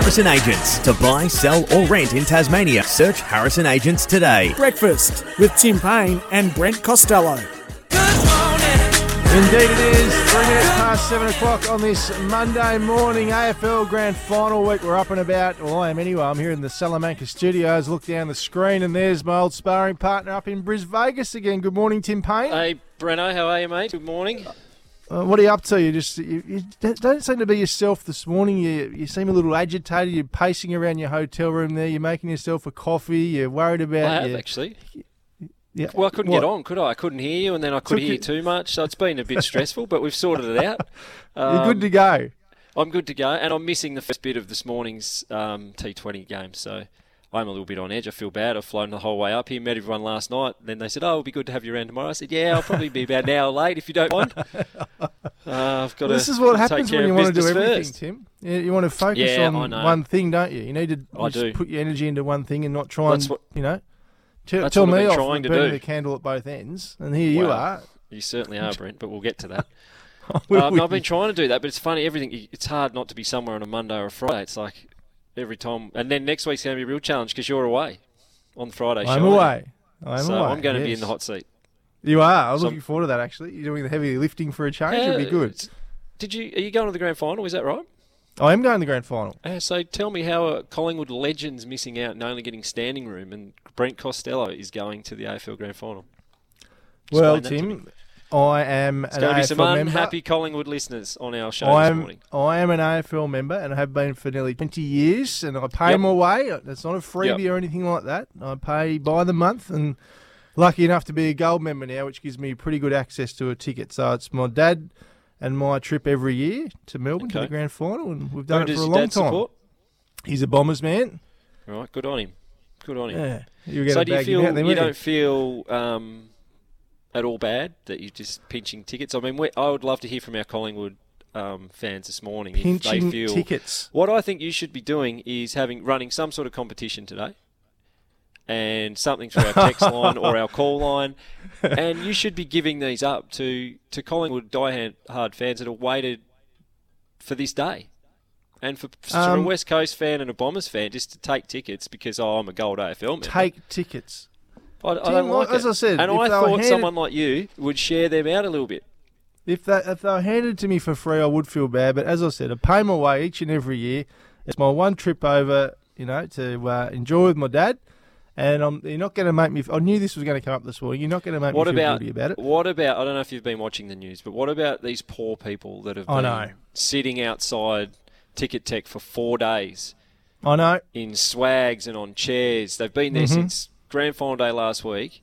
Harrison Agents. To buy, sell, or rent in Tasmania, search Harrison Agents today. Breakfast with Tim Payne and Brent Costello. Good morning. Indeed, it is. Three minutes past seven o'clock on this Monday morning AFL Grand Final week. We're up and about. Well, I am anyway. I'm here in the Salamanca studios. Look down the screen, and there's my old sparring partner up in Bris Vegas again. Good morning, Tim Payne. Hey, Breno, how are you, mate? Good morning. Uh, what are you up to? You just you, you don't seem to be yourself this morning. You you seem a little agitated. You're pacing around your hotel room there. You're making yourself a coffee. You're worried about. I have your- actually. Yeah. Well, I couldn't What? get on, could I? I couldn't hear you, and then I could Took hear you- too much, so it's been a bit stressful. But we've sorted it out. You're good Um, to go. I'm good to go, and I'm missing the first bit of this morning's um, T20 game, so I'm a little bit on edge. I feel bad. I've flown the whole way up here, met everyone last night. Then they said, "Oh, it'll be good to have you around tomorrow." I said, "Yeah, I'll probably be about an hour late if you don't mind." Uh, I've got This is what happens when you want to do everything, first. Tim. You, you want to focus Yeah, on one thing, don't you? You need to I just do. put your energy into one thing and not try That's and, what- you know, tell, that's tell what I've me been off trying to burning do. the candle at both ends. And here you are. You certainly are, Brent, but we'll get to that. We- Um, I've been trying to do that, but it's funny. Everything it's hard not to be somewhere on a Monday or a Friday. It's like every time, and then next week's going to be a real challenge because you're away on the Friday. I'm away. I'm away. so away. I'm going to be in the hot seat. You are. I was So- looking forward to that, actually. You're doing the heavy lifting for a change. It'd be Uh, good. Did you? Are you going to the grand final? Is that right? I am going to the grand final. Uh, so tell me how are Collingwood legends missing out and only getting standing room, and Brent Costello is going to the AFL grand final. Well, Explain me. Tim, I am It's an going to be AFL some member. unhappy Collingwood listeners on our show I this am, morning. I am an AFL member and I have been for nearly 20 years and I pay Yep. my way. It's not a freebie Yep. or anything like that. I pay by the month and lucky enough to be a gold member now, which gives me pretty good access to a ticket. So it's my dad and my trip every year to Melbourne to the grand final and we've Who done it for a long dad time. support? He's a Bombers man. Right, good on him. Good on him. Yeah. So do you feel in out there, you don't feel um, at all bad that you're just pinching tickets? I mean, we, I would love to hear from our Collingwood um, fans this morning if pinching they feel. tickets. What I think you should be doing is having running some sort of competition today, and something through our text line or our call line, and you should be giving these up to to Collingwood diehard hard fans that have waited for this day. And for, for a Um, West Coast fan and a Bombers fan, just to take tickets because oh, I'm a gold AFL member. Take tickets. I, I don't like as it. I said, and if I thought someone like you would share them out a little bit. If they if they were handed to me for free, I would feel bad. But as I said, I pay my way each and every year. It's my one trip over, you know, to uh, enjoy with my dad. And I'm, you're not going to make me. I knew this was going to come up this morning. You're not going to make What me feel about, guilty about it. what about? I don't know if you've been watching the news, but what about these poor people that have I been know. sitting outside Ticketek for four days I know. in swags and on chairs? They've been there Mhm. since grand final day last week.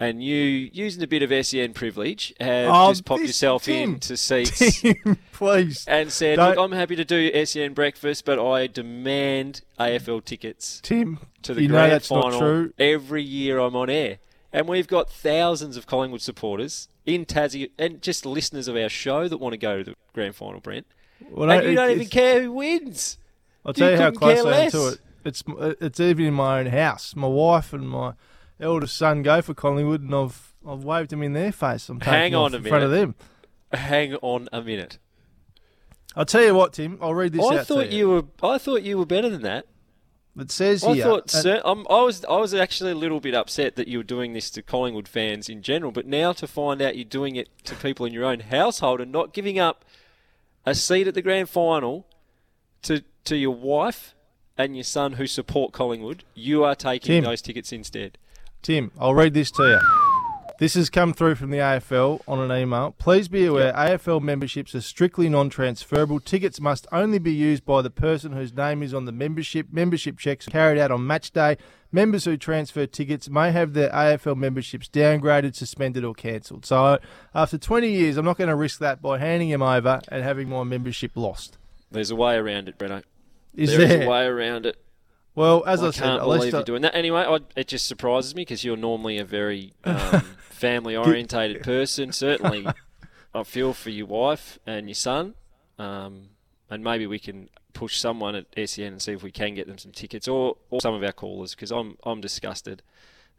And you, using a bit of SEN privilege, have Oh, just popped yourself Tim. into seats Tim, please. and said, "Look, I'm happy to do SEN breakfast, but I demand AFL tickets." Tim, to the you know grand that's final not true. every year I'm on air. And we've got thousands of Collingwood supporters in Tassie and just listeners of our show that want to go to the grand final, Brent. Well, and you don't even care who wins. I'll tell you, how close I am to it. It's it's even in my own house. My wife and my eldest son go for Collingwood, and I've I've waved them in their face. I'm Hang on a in front of them. Hang on a minute. I'll tell you what, Tim. I'll read this I out thought to you were. I thought you were better than that. It says I here. thought. I'm, I was. I was actually a little bit upset that you were doing this to Collingwood fans in general. But now to find out you're doing it to people in your own household and not giving up a seat at the grand final to to your wife and your son who support Collingwood, you are taking Tim. those tickets instead. Tim, I'll read this to you. This has come through from the AFL on an email. Please be aware AFL memberships are strictly non transferable. Tickets must only be used by the person whose name is on the membership. Membership checks are carried out on match day. Members who transfer tickets may have their AFL memberships downgraded, suspended, or cancelled. So, after 20 years, I'm not going to risk that by handing them over and having my membership lost. There's a way around it, Breno. Is there is there? a way around it. Well, as I, I said, can't least believe I- you're doing that. Anyway, I, it just surprises me because you're normally a very um, family orientated person. Certainly, I feel for your wife and your son, um, and maybe we can push someone at SEN and see if we can get them some tickets, or, or some of our callers, because I'm I'm disgusted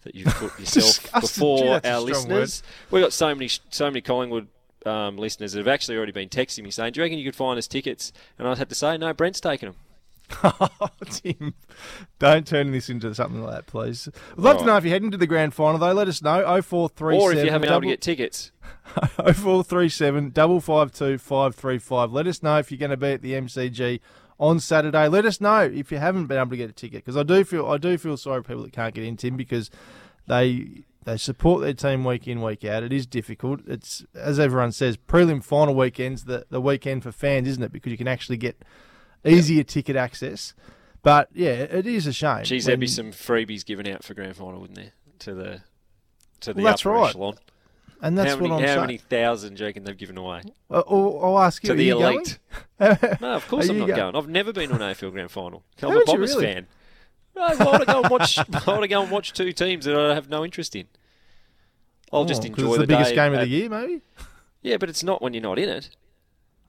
that you've put yourself before Gee, our listeners. We've got so many so many Collingwood. Um, listeners that have actually already been texting me saying, "Do you reckon you could find us tickets?" And I had to say, "No, Brent's taken them." Tim, don't turn this into something like that, please. I'd love to know if you're heading to the grand final, though. Let us know. 0437 Or if you haven't been able to double- get tickets, 0437 552 535. Let us know if you're going to be at the MCG on Saturday. Let us know if you haven't been able to get a ticket because I do feel I do feel sorry for people that can't get in, Tim, because they they support their team week in week out. It is difficult. It's as everyone says, prelim final weekends the the weekend for fans, isn't it? Because you can actually get easier ticket access. But yeah, it is a shame. Geez, there'd be some freebies given out for grand final, wouldn't there? To the to the Well, that's upper right. echelon. and that's how many, what I'm how saying. many thousand do you reckon they've given away I'll, I'll ask you. to the you going? elite? no, of course I'm not go- going. I've never been to an AFL grand final. I'm a Haven't you Bombers really? fan. I want to go and watch. I want to go and watch two teams that I have no interest in. I'll just Oh, 'cause enjoy it's the, the biggest game of the year, maybe. Yeah, but it's not when you're not in it.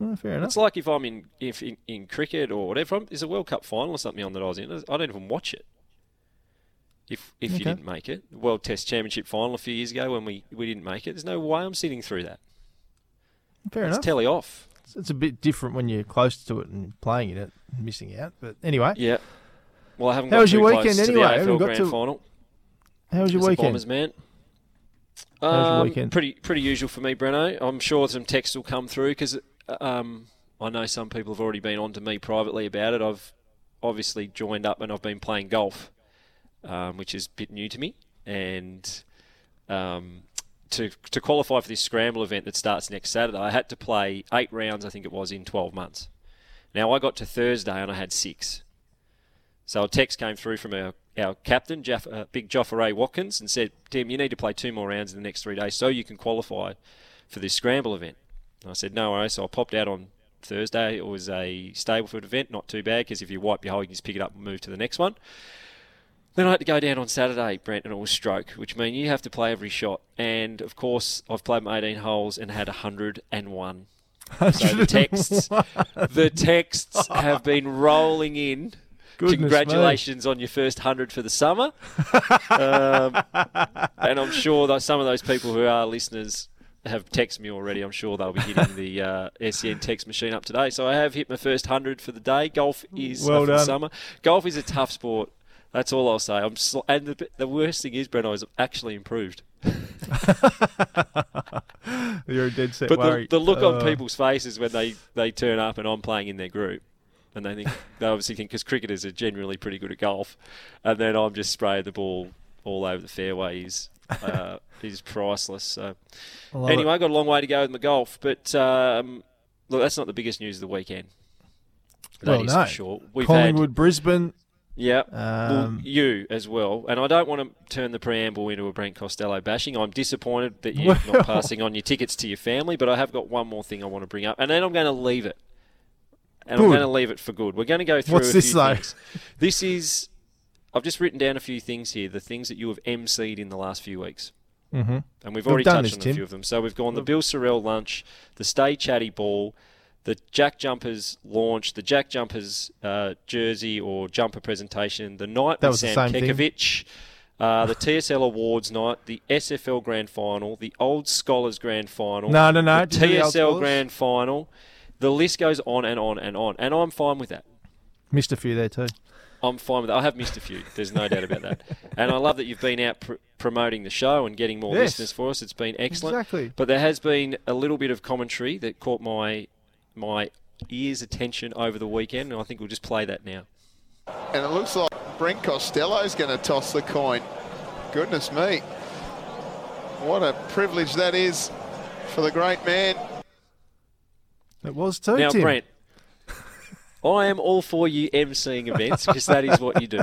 Oh, fair enough. It's like if I'm in if in, in cricket or whatever. There's a World Cup final or something on that I was in. I don't even watch it. If if you didn't make it, World Test Championship final a few years ago when we, we didn't make it, there's no way I'm sitting through that. Fair It's enough. telly off. It's- It's a bit different when you're close to it and playing in it, and missing out. But anyway, Yeah. Well, I haven't How got was too your close weekend to anyway? the AFL got grand to- final. how was your As weekend? Bombers man. How was your Um, weekend? Pretty pretty usual for me, Breno. I'm sure some texts will come through because um, I know some people have already been on to me privately about it. I've obviously joined up and I've been playing golf, um, which is a bit new to me. And um, to to qualify for this scramble event that starts next Saturday, I had to play eight rounds. I think it was in 12 months. Now I got to Thursday and I had six. So a text came through from our, our captain, uh, Big Joffa Ray Watkins, and said, Tim, you need to play two more rounds in the next three days so you can qualify for this scramble event. And I said, no worries. So I popped out on Thursday. It was a Stableford event, not too bad, because if you wipe your hole, you can just pick it up and move to the next one. Then I had to go down on Saturday, Brent, and it was stroke, which means you have to play every shot. And of course, I've played my 18 holes and had 101. So the texts, the texts have been rolling in. Goodness Congratulations on your first hundred for the summer, um, and I'm sure that some of those people who are listeners have texted me already. I'm sure they'll be hitting the uh, SEN text machine up today. So I have hit my first hundred for the day. Golf is Well uh, summer. Golf is a tough sport. That's all I'll say. I'm sl- and the, the worst thing is, Breno, is I've actually improved. You're a dead set But the, the look on Uh, people's faces when they, they turn up and I'm playing in their group, and they think they obviously think because cricketers are generally pretty good at golf, and then I'm just spraying the ball all over the fairway is uh, is priceless. So I anyway, it. Got a long way to go with my golf, but um, look, that's not the biggest news of the weekend. That Well, is no. for sure. We've Collingwood, had Brisbane. yeah, well, Um, you as well. And I don't want to turn the preamble into a Brent Costello bashing. I'm disappointed that you're Well- not passing on your tickets to your family, but I have got one more thing I want to bring up, and then I'm going to leave it. And I'm going to leave it for good. We're going to go through What's this, though? things. This is. I've just written down a few things here, the things that you have MC'd in the last few weeks. mhm. And we've We've already touched this, on Tim. a few of them. So we've gone the Bill Sorrell lunch, the Stay Chatty ball, the Jack Jumpers launch, the Jack Jumpers uh, jersey or jumper presentation, the night That with Sam. Kekovich, uh, the TSL Awards night, the SFL Grand Final, the Old Scholars Grand Final, No, no, no, the do the TSL Grand Final. The list goes on and on and on, and I'm fine with that. Missed a few there too. I'm fine with that. I have missed a few. There's no doubt about that. And I love that you've been out pr- promoting the show and getting more Yes. listeners for us. It's been excellent. Exactly. But there has been a little bit of commentary that caught my my ears' attention over the weekend, and I think we'll just play that now. And it looks like Brent Costello's going to toss the coin. Goodness me. What a privilege that is for the great man. It was too, Now, Tim. Brent, I am all for you emceeing events because that is what you do.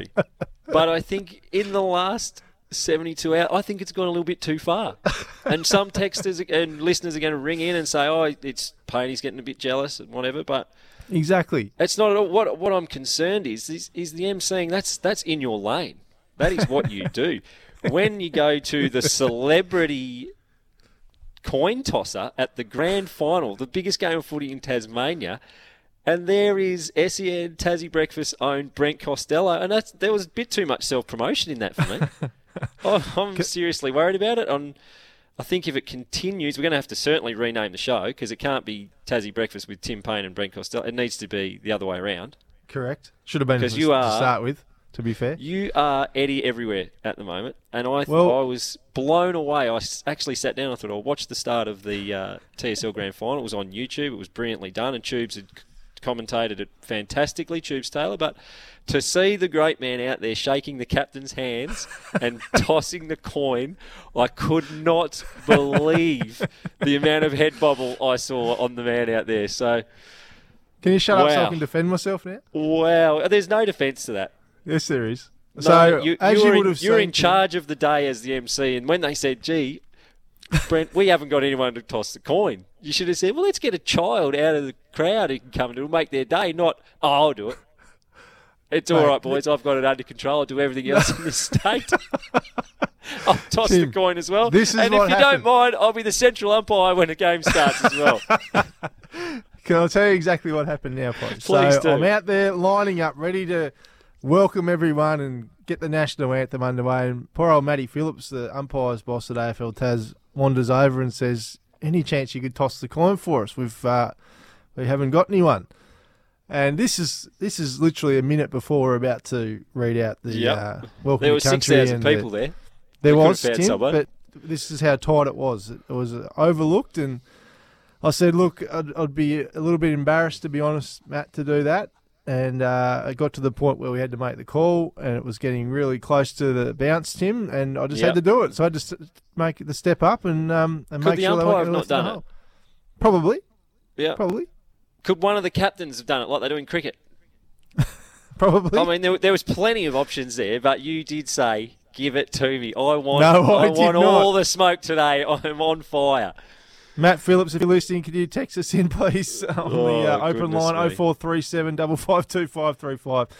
But I think in the last 72 hours, I think it's gone a little bit too far. And some texters and listeners are going to ring in and say, oh, it's Payne, he's getting a bit jealous and whatever. But Exactly. it's not at all. What, what I'm concerned is, is, is the emceeing, that's, that's in your lane. That is what you do. when you go to the celebrity coin tosser at the grand final, the biggest game of footy in Tasmania, and there is SEN Tassie Breakfast owned Brent Costello, and that's there was a bit too much self promotion in that for me. I'm, I'm seriously worried about it. On, I think if it continues, we're going to have to certainly rename the show because it can't be Tassie Breakfast with Tim Payne and Brent Costello. It needs to be the other way around. Correct. Should have been 'Cause to, you to are- start with, to be fair. You are Eddie everywhere at the moment, and I th- Well- I was blown away. I actually sat down. I thought I'll watch the start of the uh, TSL Grand Final. It was on YouTube. It was brilliantly done, and Tubes had commentated it fantastically. Tubes Taylor, but to see the great man out there shaking the captain's hands and tossing the coin, I could not believe the amount of head bobble I saw on the man out there. So Can you shut up so I can defend myself now? wow, there's no defence to that. Yes, there is. No, so, you, as you're you would in, you're in charge of the day as the MC, and when they said, "Gee, Brent, we haven't got anyone to toss the coin," you should have said, "Well, let's get a child out of the crowd who can come and it'll make their day." Not, "Oh, I'll do it." It's all Mate, right, boys. I've got it under control. I'll do everything else in this state. I'll toss Tim, the coin as well. this is and if you happened. don't mind, I'll be the central umpire when the game starts as well. Can I tell you exactly what happened now, please? Please so do. I'm out there lining up, ready to welcome everyone and get the national anthem underway. And poor old Matty Phillips, the umpire's boss at AFL Tas, wanders over and says, "Any chance you could toss the coin for us? We've uh, we haven't got anyone." And this is this is literally a minute before we're about to read out the Yep. uh, welcome there to were six thousand and the- people there. there was, Tim, but this is how tight it was. It was overlooked, and I said, "Look, I'd, I'd be a little bit embarrassed, to be honest, Matt, to do that." And uh, it got to the point where we had to make the call, and it was getting really close to the bounce, Tim, and I just Yep. had to do it. So I just make the step up and um, and Could make the sure they umpire gonna not lift in the done it? hole. Probably, Yeah. probably, Could one of the captains have done it like they do in cricket? probably. I mean, there, there was plenty of options there, but you did say, "Give it to me. I want, No, I I, want not. all the smoke today. I'm on fire." Matt Phillips, if you're listening, can you text us in, please, on Oh, the uh, open line me. 0437 552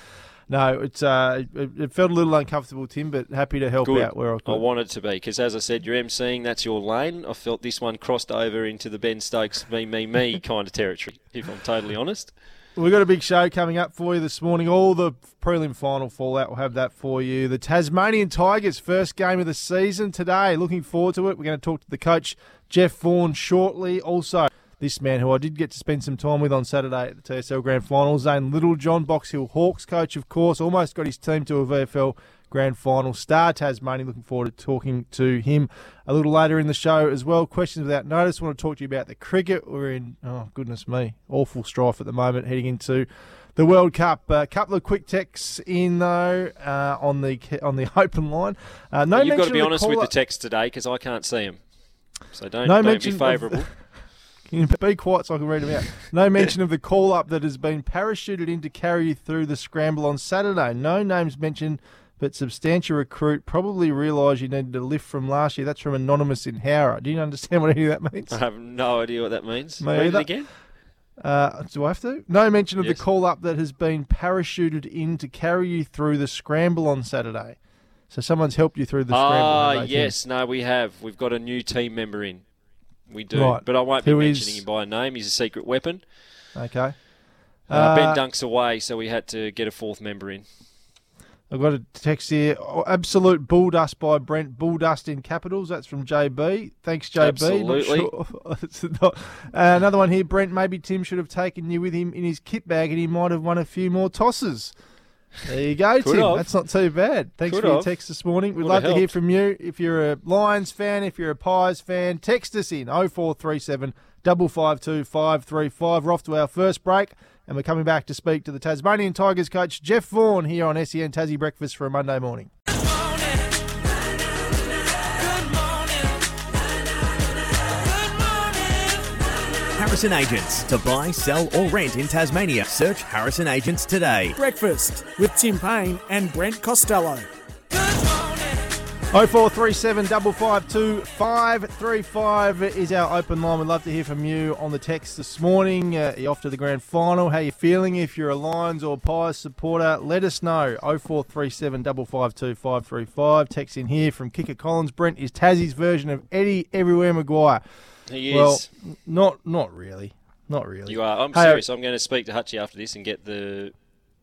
No, it's uh, it, it felt a little uncomfortable, Tim, but happy to help Good. out where I I wanted to be because, as I said, you're emceeing. That's your lane. I felt this one crossed over into the Ben Stokes me me me kind of territory. If I'm totally honest. We've got a big show coming up for you this morning. All the prelim final fallout, we'll have that for you. The Tasmanian Tigers' first game of the season today. Looking forward to it. We're going to talk to the coach, Jeff Vaughan, shortly. Also, this man who I did get to spend some time with on Saturday at the TSL Grand Final, Zane Littlejohn, Box Hill Hawks coach, of course, almost got his team to a VFL Grand Final. Star Tasmania, looking forward to talking to him a little later in the show as well. Questions without notice. want to talk to you about the cricket. We're in, oh, goodness me, awful strife at the moment heading into the World Cup. A couple of quick texts in, though, uh, on the on the open line. Uh, no You've got to be honest with the text today because I can't see them. So don't, No don't be favourable. Can you be quiet so I can read them out? No mention of the call up that has been parachuted in to carry you through the scramble on Saturday. No names mentioned, but substantial recruit probably realised you needed a lift from last year. That's from Anonymous in Howrah. Do you understand what any of that means? I have no idea what that means. Me Read either. it again. Uh, do I have to? No mention of Yes. the call up that has been parachuted in to carry you through the scramble on Saturday. So someone's helped you through the scramble. Ah, they, yes. No, we have. We've got a new team member in. We do. Right. But I won't be mentioning is- him by name. He's a secret weapon. Okay. Uh, Uh, ben Dunk's away, so we had to get a fourth member in. I've got a text here. Oh, absolute bull dust by Brent. Bull dust in capitals. That's from JB. Thanks, JB. Not Absolutely. sure- not- Uh, another one here. Brent, maybe Tim should have taken you with him in his kit bag and he might have won a few more tosses. There you go, Tim. have. That's not too bad. Thanks Could for your have. text this morning. We'd Would love to hear from you. If you're a Lions fan, if you're a Pies fan, text us in 0437 552 535. We're off to our first break and we're coming back to speak to the Tasmanian Tigers coach, Jeff Vaughan, here on SEN Tassie Breakfast for a Monday morning. Harrison Agents. To buy, sell, or rent in Tasmania, search Harrison Agents today. Breakfast with Tim Payne and Brent Costello. 0437 552 535 is our open line. We'd love to hear from you on the text this morning. Uh, you're off to the grand final. How you feeling? If you're a Lions or Pies supporter, let us know. 0437 552 535. Text in here from Kicker Collins. Brent is Tassie's version of Eddie Everywhere Maguire. He Well, is. not not really. Not really. You are. I'm Hey, serious. I'm going to speak to Hutchie after this and get the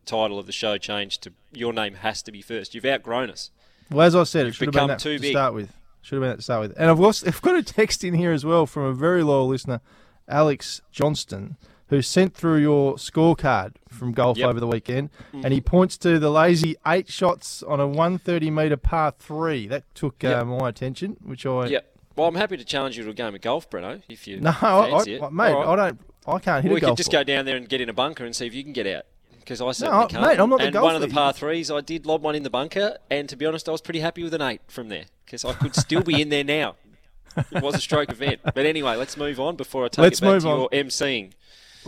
title of the show changed to "Your name has to be first. You've outgrown us. Well, as I said, it should have been that too to big. start with. Should have been that to start with. And I've also I've got a text in here as well from a very loyal listener, Alex Johnston, who sent through your scorecard from golf Yep. over the weekend, and he points to the lazy eight shots on a 130 metre par three. That took uh, my attention, which I Yeah. Well, I'm happy to challenge you to a game of golf, Breno, if you no, I, fancy I, it. mate, right. I don't, I can't hit we a golf We could just ball. go down there and get in a bunker and see if you can get out. Because I certainly No, can't. mate, I'm not the and one of the par threes, I did lob one in the bunker, and to be honest, I was pretty happy with an eight from there because I could still be in there now. It was a stroke event. But anyway, let's move on before I take Let's it back move to on. your emceeing.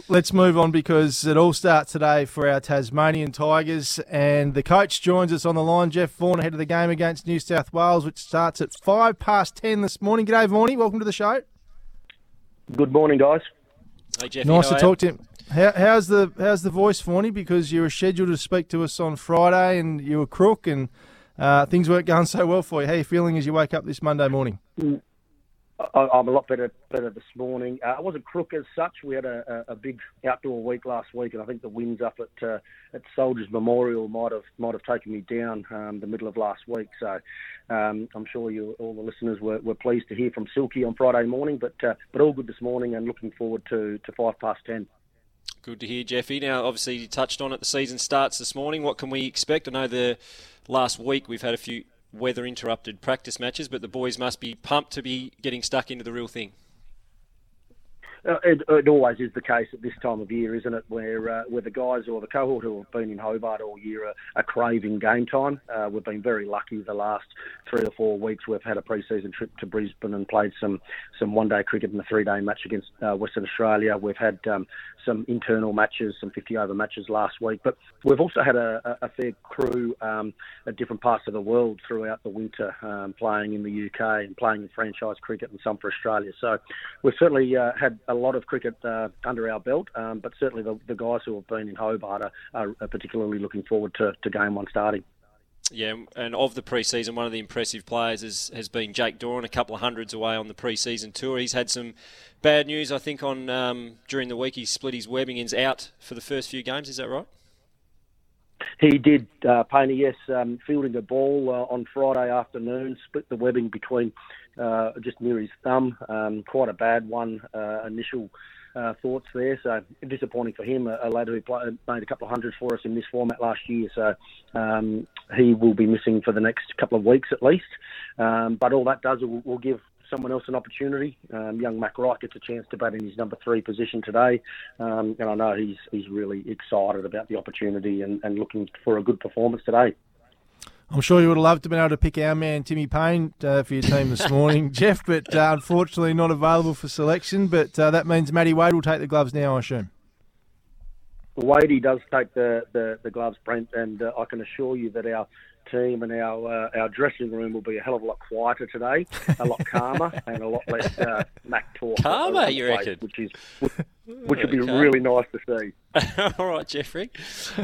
Let's move on because it all starts today for our Tasmanian Tigers, and the coach joins us on the line, Jeff Vaughan, ahead of the game against New South Wales, which starts at five past ten this morning. G'day, Vaughany. Welcome to the show. Good morning, guys. Hey, Jeffy, Nice how to are talk to him. How, how's the how's the voice, Vaughany? Because you were scheduled to speak to us on Friday, and you were crook, and uh, things weren't going so well for you. How are you feeling as you wake up this Monday morning? I, I'm a lot better better this morning. Uh, I wasn't crook as such. We had a, a, a big outdoor week last week, and I think the winds up at uh, at Soldiers Memorial might have might have taken me down um, the middle of last week. So um, I'm sure you all the listeners were, were pleased to hear from Silky on Friday morning. But uh, but all good this morning, and looking forward to, to five past ten. Good to hear, Jeffy. Now, obviously, you touched on it. The season starts this morning. What can we expect? I know the last week we've had a few weather interrupted practice matches, but the boys must be pumped to be getting stuck into the real thing. Uh, it, it always is the case at this time of year, isn't it? Where uh, where the guys or the cohort who have been in Hobart all year are, are craving game time. Uh, we've been very lucky the last three or four weeks. We've had a pre-season trip to Brisbane and played some some one-day cricket in a three-day match against uh, Western Australia. We've had um, some internal matches, some 50-over matches last week, but we've also had a, a a fair crew um, at different parts of the world throughout the winter, um, playing in the UK and playing in franchise cricket and some for Australia. So we've certainly uh, had a lot of cricket uh, under our belt, um, but certainly the, the guys who have been in Hobart are, are, are particularly looking forward to, to game one starting. Yeah, and of the pre-season, one of the impressive players has, has been Jake Doran, a couple of hundreds away on the pre-season tour. He's had some bad news, I think, on um, during the week. He split his webbing and's out for the first few games. Is that right? He did, uh, Painter, yes, um, fielding a ball uh, on Friday afternoon, split the webbing between uh, just near his thumb. Um, quite a bad one, uh, initial uh, thoughts there. So disappointing for him, a, a lad who played, made a couple of hundreds for us in this format last year. So um, he will be missing for the next couple of weeks at least. Um, but all that does will, will give someone else an opportunity. Um, young Mac Wright gets a chance to bat in his number three position today, um, and I know he's he's really excited about the opportunity and, and looking for a good performance today. I'm sure you would have loved to have been able to pick our man Timmy Payne uh, for your team this morning, Jeff, but uh, unfortunately not available for selection. But uh, that means Matty Wade will take the gloves now, I assume. Wadey does take the, the, the gloves, Brent, and uh, I can assure you that our team and our uh, our dressing room will be a hell of a lot quieter today, a lot calmer, and a lot less uh, Mac talk. Calmer, you place, reckon? Which is which would be Okay. really nice to see. All right, Jeffrey.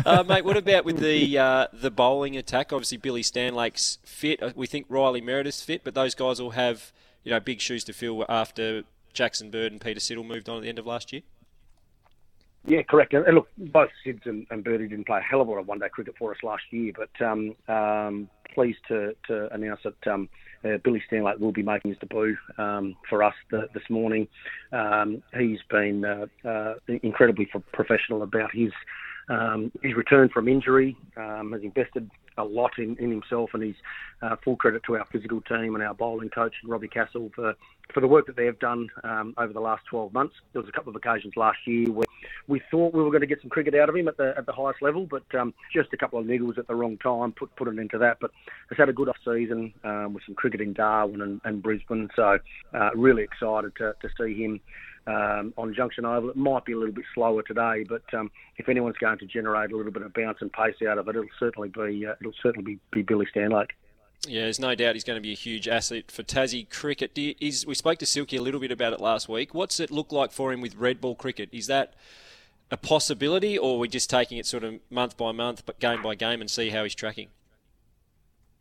Uh, mate, what about with the uh, the bowling attack? Obviously, Billy Stanlake's fit. Uh, We think Riley Meredith's fit, but those guys will have you know big shoes to fill after Jackson Bird and Peter Siddle moved on at the end of last year. Yeah, correct. And look, both Sids and, and Birdie didn't play a hell of a lot of one-day cricket for us last year, but um, um, pleased to, to announce that um, uh, Billy Stanlake will be making his debut um, for us the, this morning. Um, he's been uh, uh, incredibly professional about his um, his return from injury. Um, has invested a lot in, in himself, and he's uh, full credit to our physical team and our bowling coach Robbie Castle for for the work that they have done um, over the last 12 months. There was a couple of occasions last year where we thought we were going to get some cricket out of him at the at the highest level, but um, just a couple of niggles at the wrong time put put it into that. But has had a good off season um, with some cricket in Darwin and, and Brisbane, so uh, really excited to, to see him um, on Junction Oval. It might be a little bit slower today, but um, if anyone's going to generate a little bit of bounce and pace out of it, it'll certainly be uh, it'll certainly be, be Billy Stanlake. Yeah, there's no doubt he's going to be a huge asset for Tassie cricket. You, is, we spoke to Silky a little bit about it last week. What's it look like for him with red ball cricket? Is that a possibility, or are we just taking it sort of month by month, but game by game, and see how he's tracking?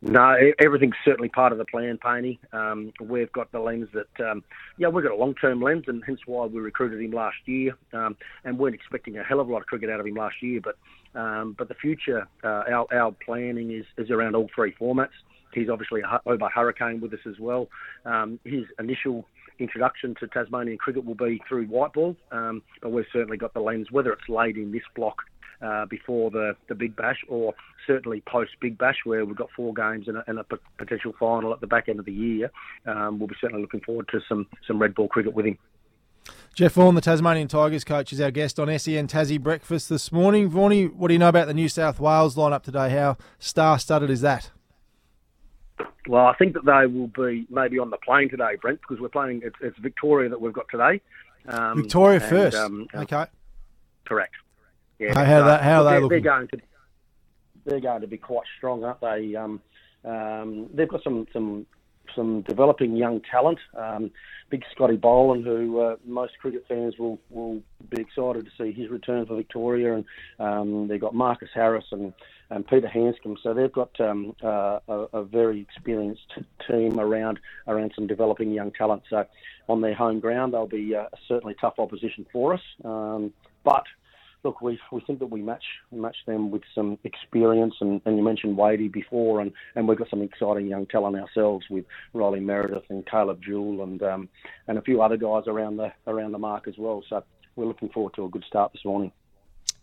No, everything's certainly part of the plan, Paney. Um, we've got the lens that, um, yeah, we've got a long-term lens, and hence why we recruited him last year, um, and weren't expecting a hell of a lot of cricket out of him last year. But, um, but the future, uh, our our planning is is around all three formats. He's obviously a over Hurricane with us as well. Um, his initial introduction to Tasmanian cricket will be through white ball, um, but we've certainly got the lens, whether it's laid in this block uh, before the, the Big Bash, or certainly post Big Bash, where we've got four games and a, and a p- potential final at the back end of the year. Um, we'll be certainly looking forward to some, some red ball cricket with him. Jeff Vaughan, the Tasmanian Tigers coach, is our guest on SEN Tassie Breakfast this morning. Vaughnie, what do you know about the New South Wales lineup today? How star-studded is that? Well, I think that they will be maybe on the plane today, Brent, because we're playing. It's, it's Victoria that we've got today. Um, Victoria and, first. Um, okay. Correct. Yeah. How, how, that, how are they looking? They're going to. They're going to be quite strong, aren't they? Um, um, they've got some some some developing young talent. Um, big Scotty Boland, who uh, most cricket fans will, will be excited to see his return for Victoria, and um, they've got Marcus Harris and, and Peter Handscomb. So they've got um, uh, a, a, very experienced team around around some developing young talent. So on their home ground, they'll be uh, certainly tough opposition for us. Um, but look, we we think that we match match them with some experience, and, and you mentioned Wadey before, and, and we've got some exciting young talent ourselves with Riley Meredith and Caleb Jewell and um, and a few other guys around the around the mark as well. So we're looking forward to a good start this morning.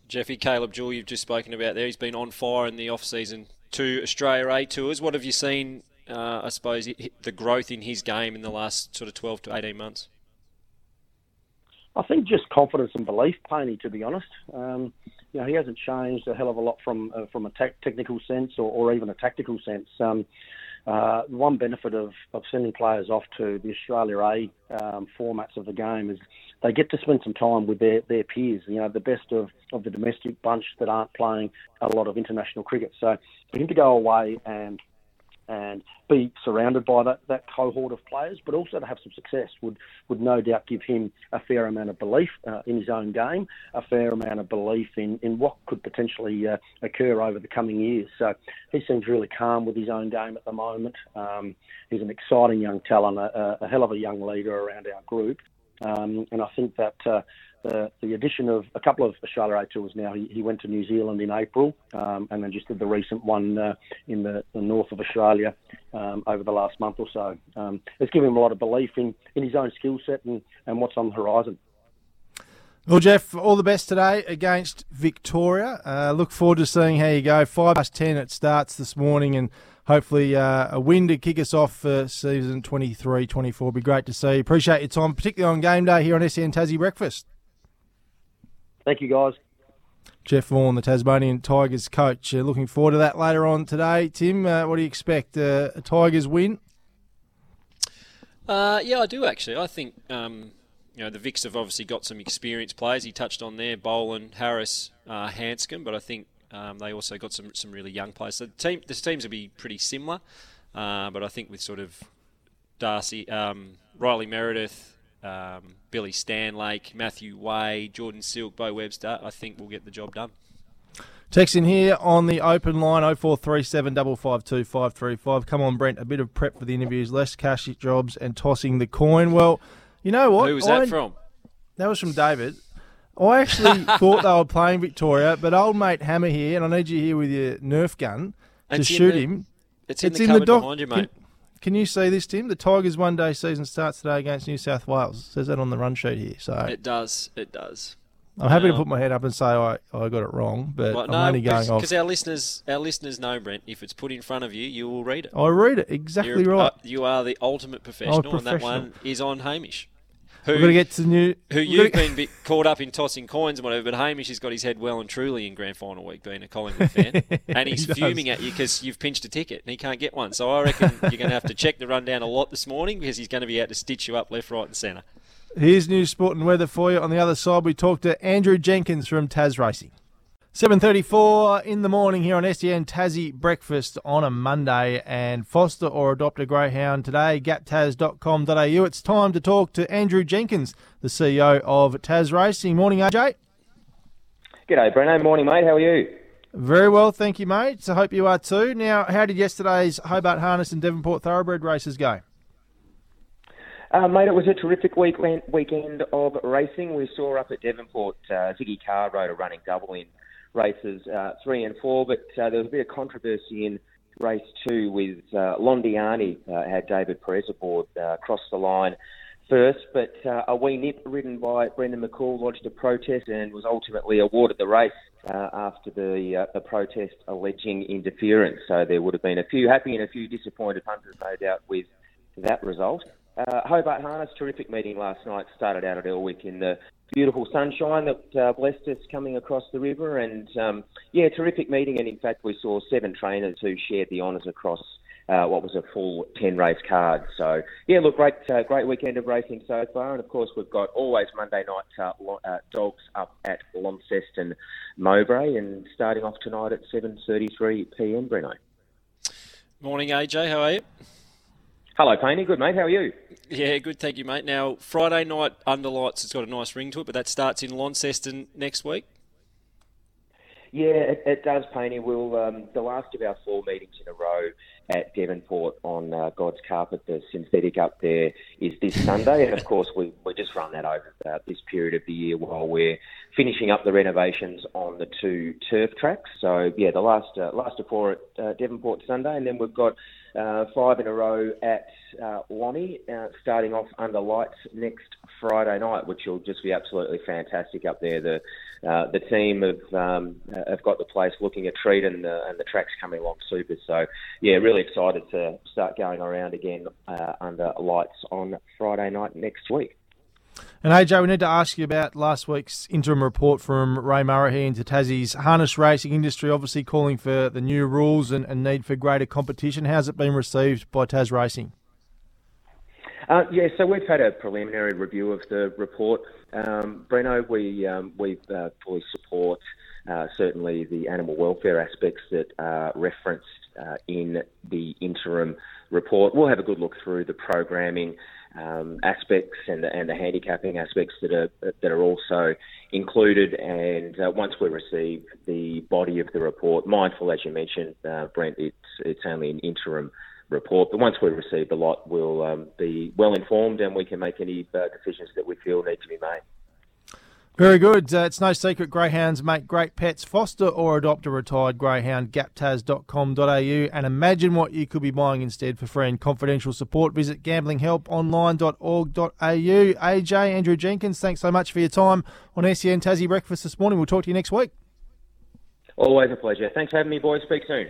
Jeffy Caleb Jewell, you've just spoken about there. He's been on fire in the off season. to Australia A tours. What have you seen? Uh, I suppose the growth in his game in the last sort of 12 to 18 months. I think just confidence and belief, Paney. To be honest, um, you know he hasn't changed a hell of a lot from uh, from a te- technical sense or, or, even a tactical sense. Um, uh, one benefit of, of sending players off to the Australia A um, formats of the game is they get to spend some time with their, their peers, you know, the best of, of the domestic bunch that aren't playing a lot of international cricket. So for him to go away and and be surrounded by that, that cohort of players, but also to have some success would, would no doubt give him a fair amount of belief uh, in his own game, a fair amount of belief in, in what could potentially uh, occur over the coming years. So he seems really calm with his own game at the moment. Um, he's an exciting young talent, a, a, hell of a young leader around our group. Um, and I think that uh, the, the addition of a couple of Australia A tours now. He, he went to New Zealand in April um, and then just did the recent one uh, in the, the, north of Australia um, over the last month or so. Um, it's given him a lot of belief in, in his own skill set and, and what's on the horizon. Well, Jeff, all the best today against Victoria. Uh, look forward to seeing how you go. Five past ten it starts this morning, and hopefully uh, a win to kick us off for season 23-24. Be great to see. Appreciate your time, particularly on game day here on SEN Tassie Breakfast. Thank you, guys. Jeff Vaughan, the Tasmanian Tigers coach. Uh, looking forward to that later on today. Tim, uh, what do you expect? Uh, a Tigers win? Uh, yeah, I do actually. I think um, you know the Vics have obviously got some experienced players. He touched on there, Boland, Harris, uh, Handscomb, but I think um, they also got some some really young players. So the team, the teams will be pretty similar, uh, but I think with sort of Darcy, um, Riley Meredith, um, Billy Stanlake, Matthew Wade, Jordan Silk, Bo Webster, I think we'll get the job done. Text in here on the open line 0437 552 535. Come on, Brent, a bit of prep for the interviews, less cash jobs and tossing the coin. Well, you know what? Who was that I, from? That was from David. I actually thought they were playing Victoria, but old mate Hammer here, and I need you here with your Nerf gun to it's shoot the, him. It's in it's the in cupboard the doc- behind you, mate. Can, can you see this, Tim? The Tigers' one day season starts today against New South Wales. It says that on the run sheet here. So It does. It does. I'm happy to put my head up and say I, I got it wrong, but well, I'm no, only going off because our listeners our listeners know Brent. If it's put in front of you, you will read it. I read it exactly You're, right. Uh, you are the ultimate professional, professional, and that one is on Hamish. Who, We're going to get to new. Who you've been bit caught up in tossing coins and whatever, but Hamish has got his head well and truly in grand final week, being a Collingwood fan, and he's he fuming at you because you've pinched a ticket and he can't get one. So I reckon you're going to have to check the rundown a lot this morning because he's going to be out to stitch you up left, right, and centre. Here's new sport, and weather for you. On the other side, we talk to Andrew Jenkins from Tas Racing. 7.34 in the morning here on SEN Tassie Breakfast on a Monday and foster or adopt a greyhound today, gaptas.com.au. It's time to talk to Andrew Jenkins, the CEO of Tas Racing. Morning, AJ. G'day, Breno. Morning, mate. How are you? Very well, thank you, mate. So hope you are too. Now, how did yesterday's Hobart Harness and Devonport Thoroughbred races go? Uh, mate, it was a terrific weekend, weekend of racing. We saw up at Devonport, uh, Siggy Carr rode a running double in races uh, three and four, but uh, there was a bit of controversy in race two with uh, Londiani uh, had David Pires aboard uh, across the line first, but uh, a wee nip ridden by Brendon McCoull lodged a protest and was ultimately awarded the race after the the protest alleging interference. So there would have been a few happy and a few disappointed punters, no doubt, with that result. Uh, Hobart Harness, terrific meeting last night. Started out at Elwick in the beautiful sunshine that uh, blessed us coming across the river, and um, yeah, terrific meeting. And in fact, we saw seven trainers who shared the honours across uh, what was a full 10 race card. So, yeah, look, great uh, great weekend of racing so far. And of course, we've got always Monday night uh, uh, dogs up at Launceston Mowbray and starting off tonight at 7.33 pm, Breno. Morning, AJ. How are you? Hello, Paney. Good, mate. How are you? Yeah, good. Thank you, mate. Now, Friday night under lights, it's got a nice ring to it, but that starts in Launceston next week. Yeah, it, it does, Paney. We'll um, the last of our four meetings in a row at Devonport on uh, God's carpet, the synthetic up there, is this Sunday, and of course we we just run that over uh, this period of the year while we're finishing up the renovations on the two turf tracks. So yeah, the last uh, last of four at uh, Devonport Sunday, and then we've got uh, five in a row at uh, Lonnie, uh, starting off under lights next Friday night, which will just be absolutely fantastic up there. The uh, the team have um, have got the place looking a treat, and the and the track's coming along super. So yeah, really excited to start going around again uh, under lights on Friday night next week. And AJ, we need to ask you about last week's interim report from Ray Murray into Tassie's harness racing industry, obviously calling for the new rules and, and need for greater competition. How's it been received by Tas Racing? Uh, yeah, so we've had a preliminary review of the report. Um, Breno, we um, we uh, fully support uh, certainly the animal welfare aspects that are referenced uh, in the interim report. We'll have a good look through the programming um, aspects and the, and the handicapping aspects that are that are also included. And uh, once we receive the body of the report, mindful as you mentioned, uh, Brent, it's it's only an interim report. But once we receive the lot, we'll um, be well informed and we can make any uh, decisions that we feel need to be made. Very good. Uh, it's no secret greyhounds make great pets. Foster or adopt a retired greyhound. Gaptas.com.au and imagine what you could be buying instead for free and confidential support. Visit gamblinghelponline.org.au. AJ, Andrew Jenkins, thanks so much for your time on SEN Tassie Breakfast this morning. We'll talk to you next week. Always a pleasure. Thanks for having me, boys. Speak soon.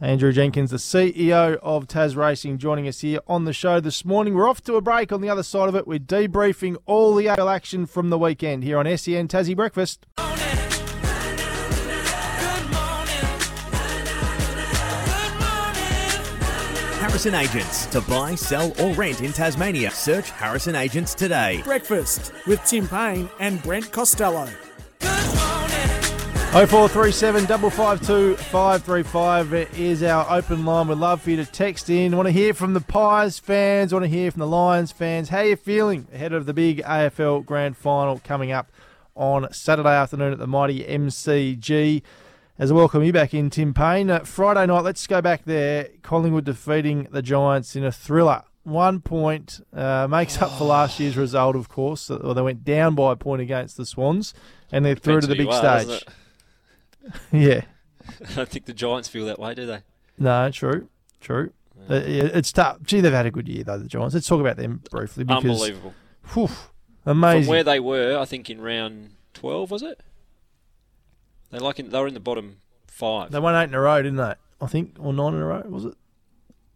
Andrew Jenkins, the CEO of Tas Racing, joining us here on the show this morning. We're off to a break on the other side of it. We're debriefing all the AFL action from the weekend here on SEN Tassie Breakfast. Harrison Agents. To buy, sell, or rent in Tasmania, search Harrison Agents today. Breakfast with Tim Payne and Brent Costello. 0437 552 535 is our open line. We'd love for you to text in. Want to hear from the Pies fans, want to hear from the Lions fans. How are you feeling ahead of the big AFL Grand Final coming up on Saturday afternoon at the mighty MCG? As I welcome you back in, Tim Payne. Uh, Friday night, let's go back there. Collingwood defeating the Giants in a thriller. One point uh, makes up for last year's result, of course. Well, they went down by a point against the Swans, and they're through to the big stage. yeah. I don't think the Giants feel that way, do they? No, true, true. Yeah, it's tough. Gee, they've had a good year though. The Giants. Let's talk about them briefly. Because, Unbelievable. Whew, amazing. From where they were, I think in round twelve was it? They like in, they were in the bottom five. They won eight in a row, didn't they? I think, or nine in a row, was it?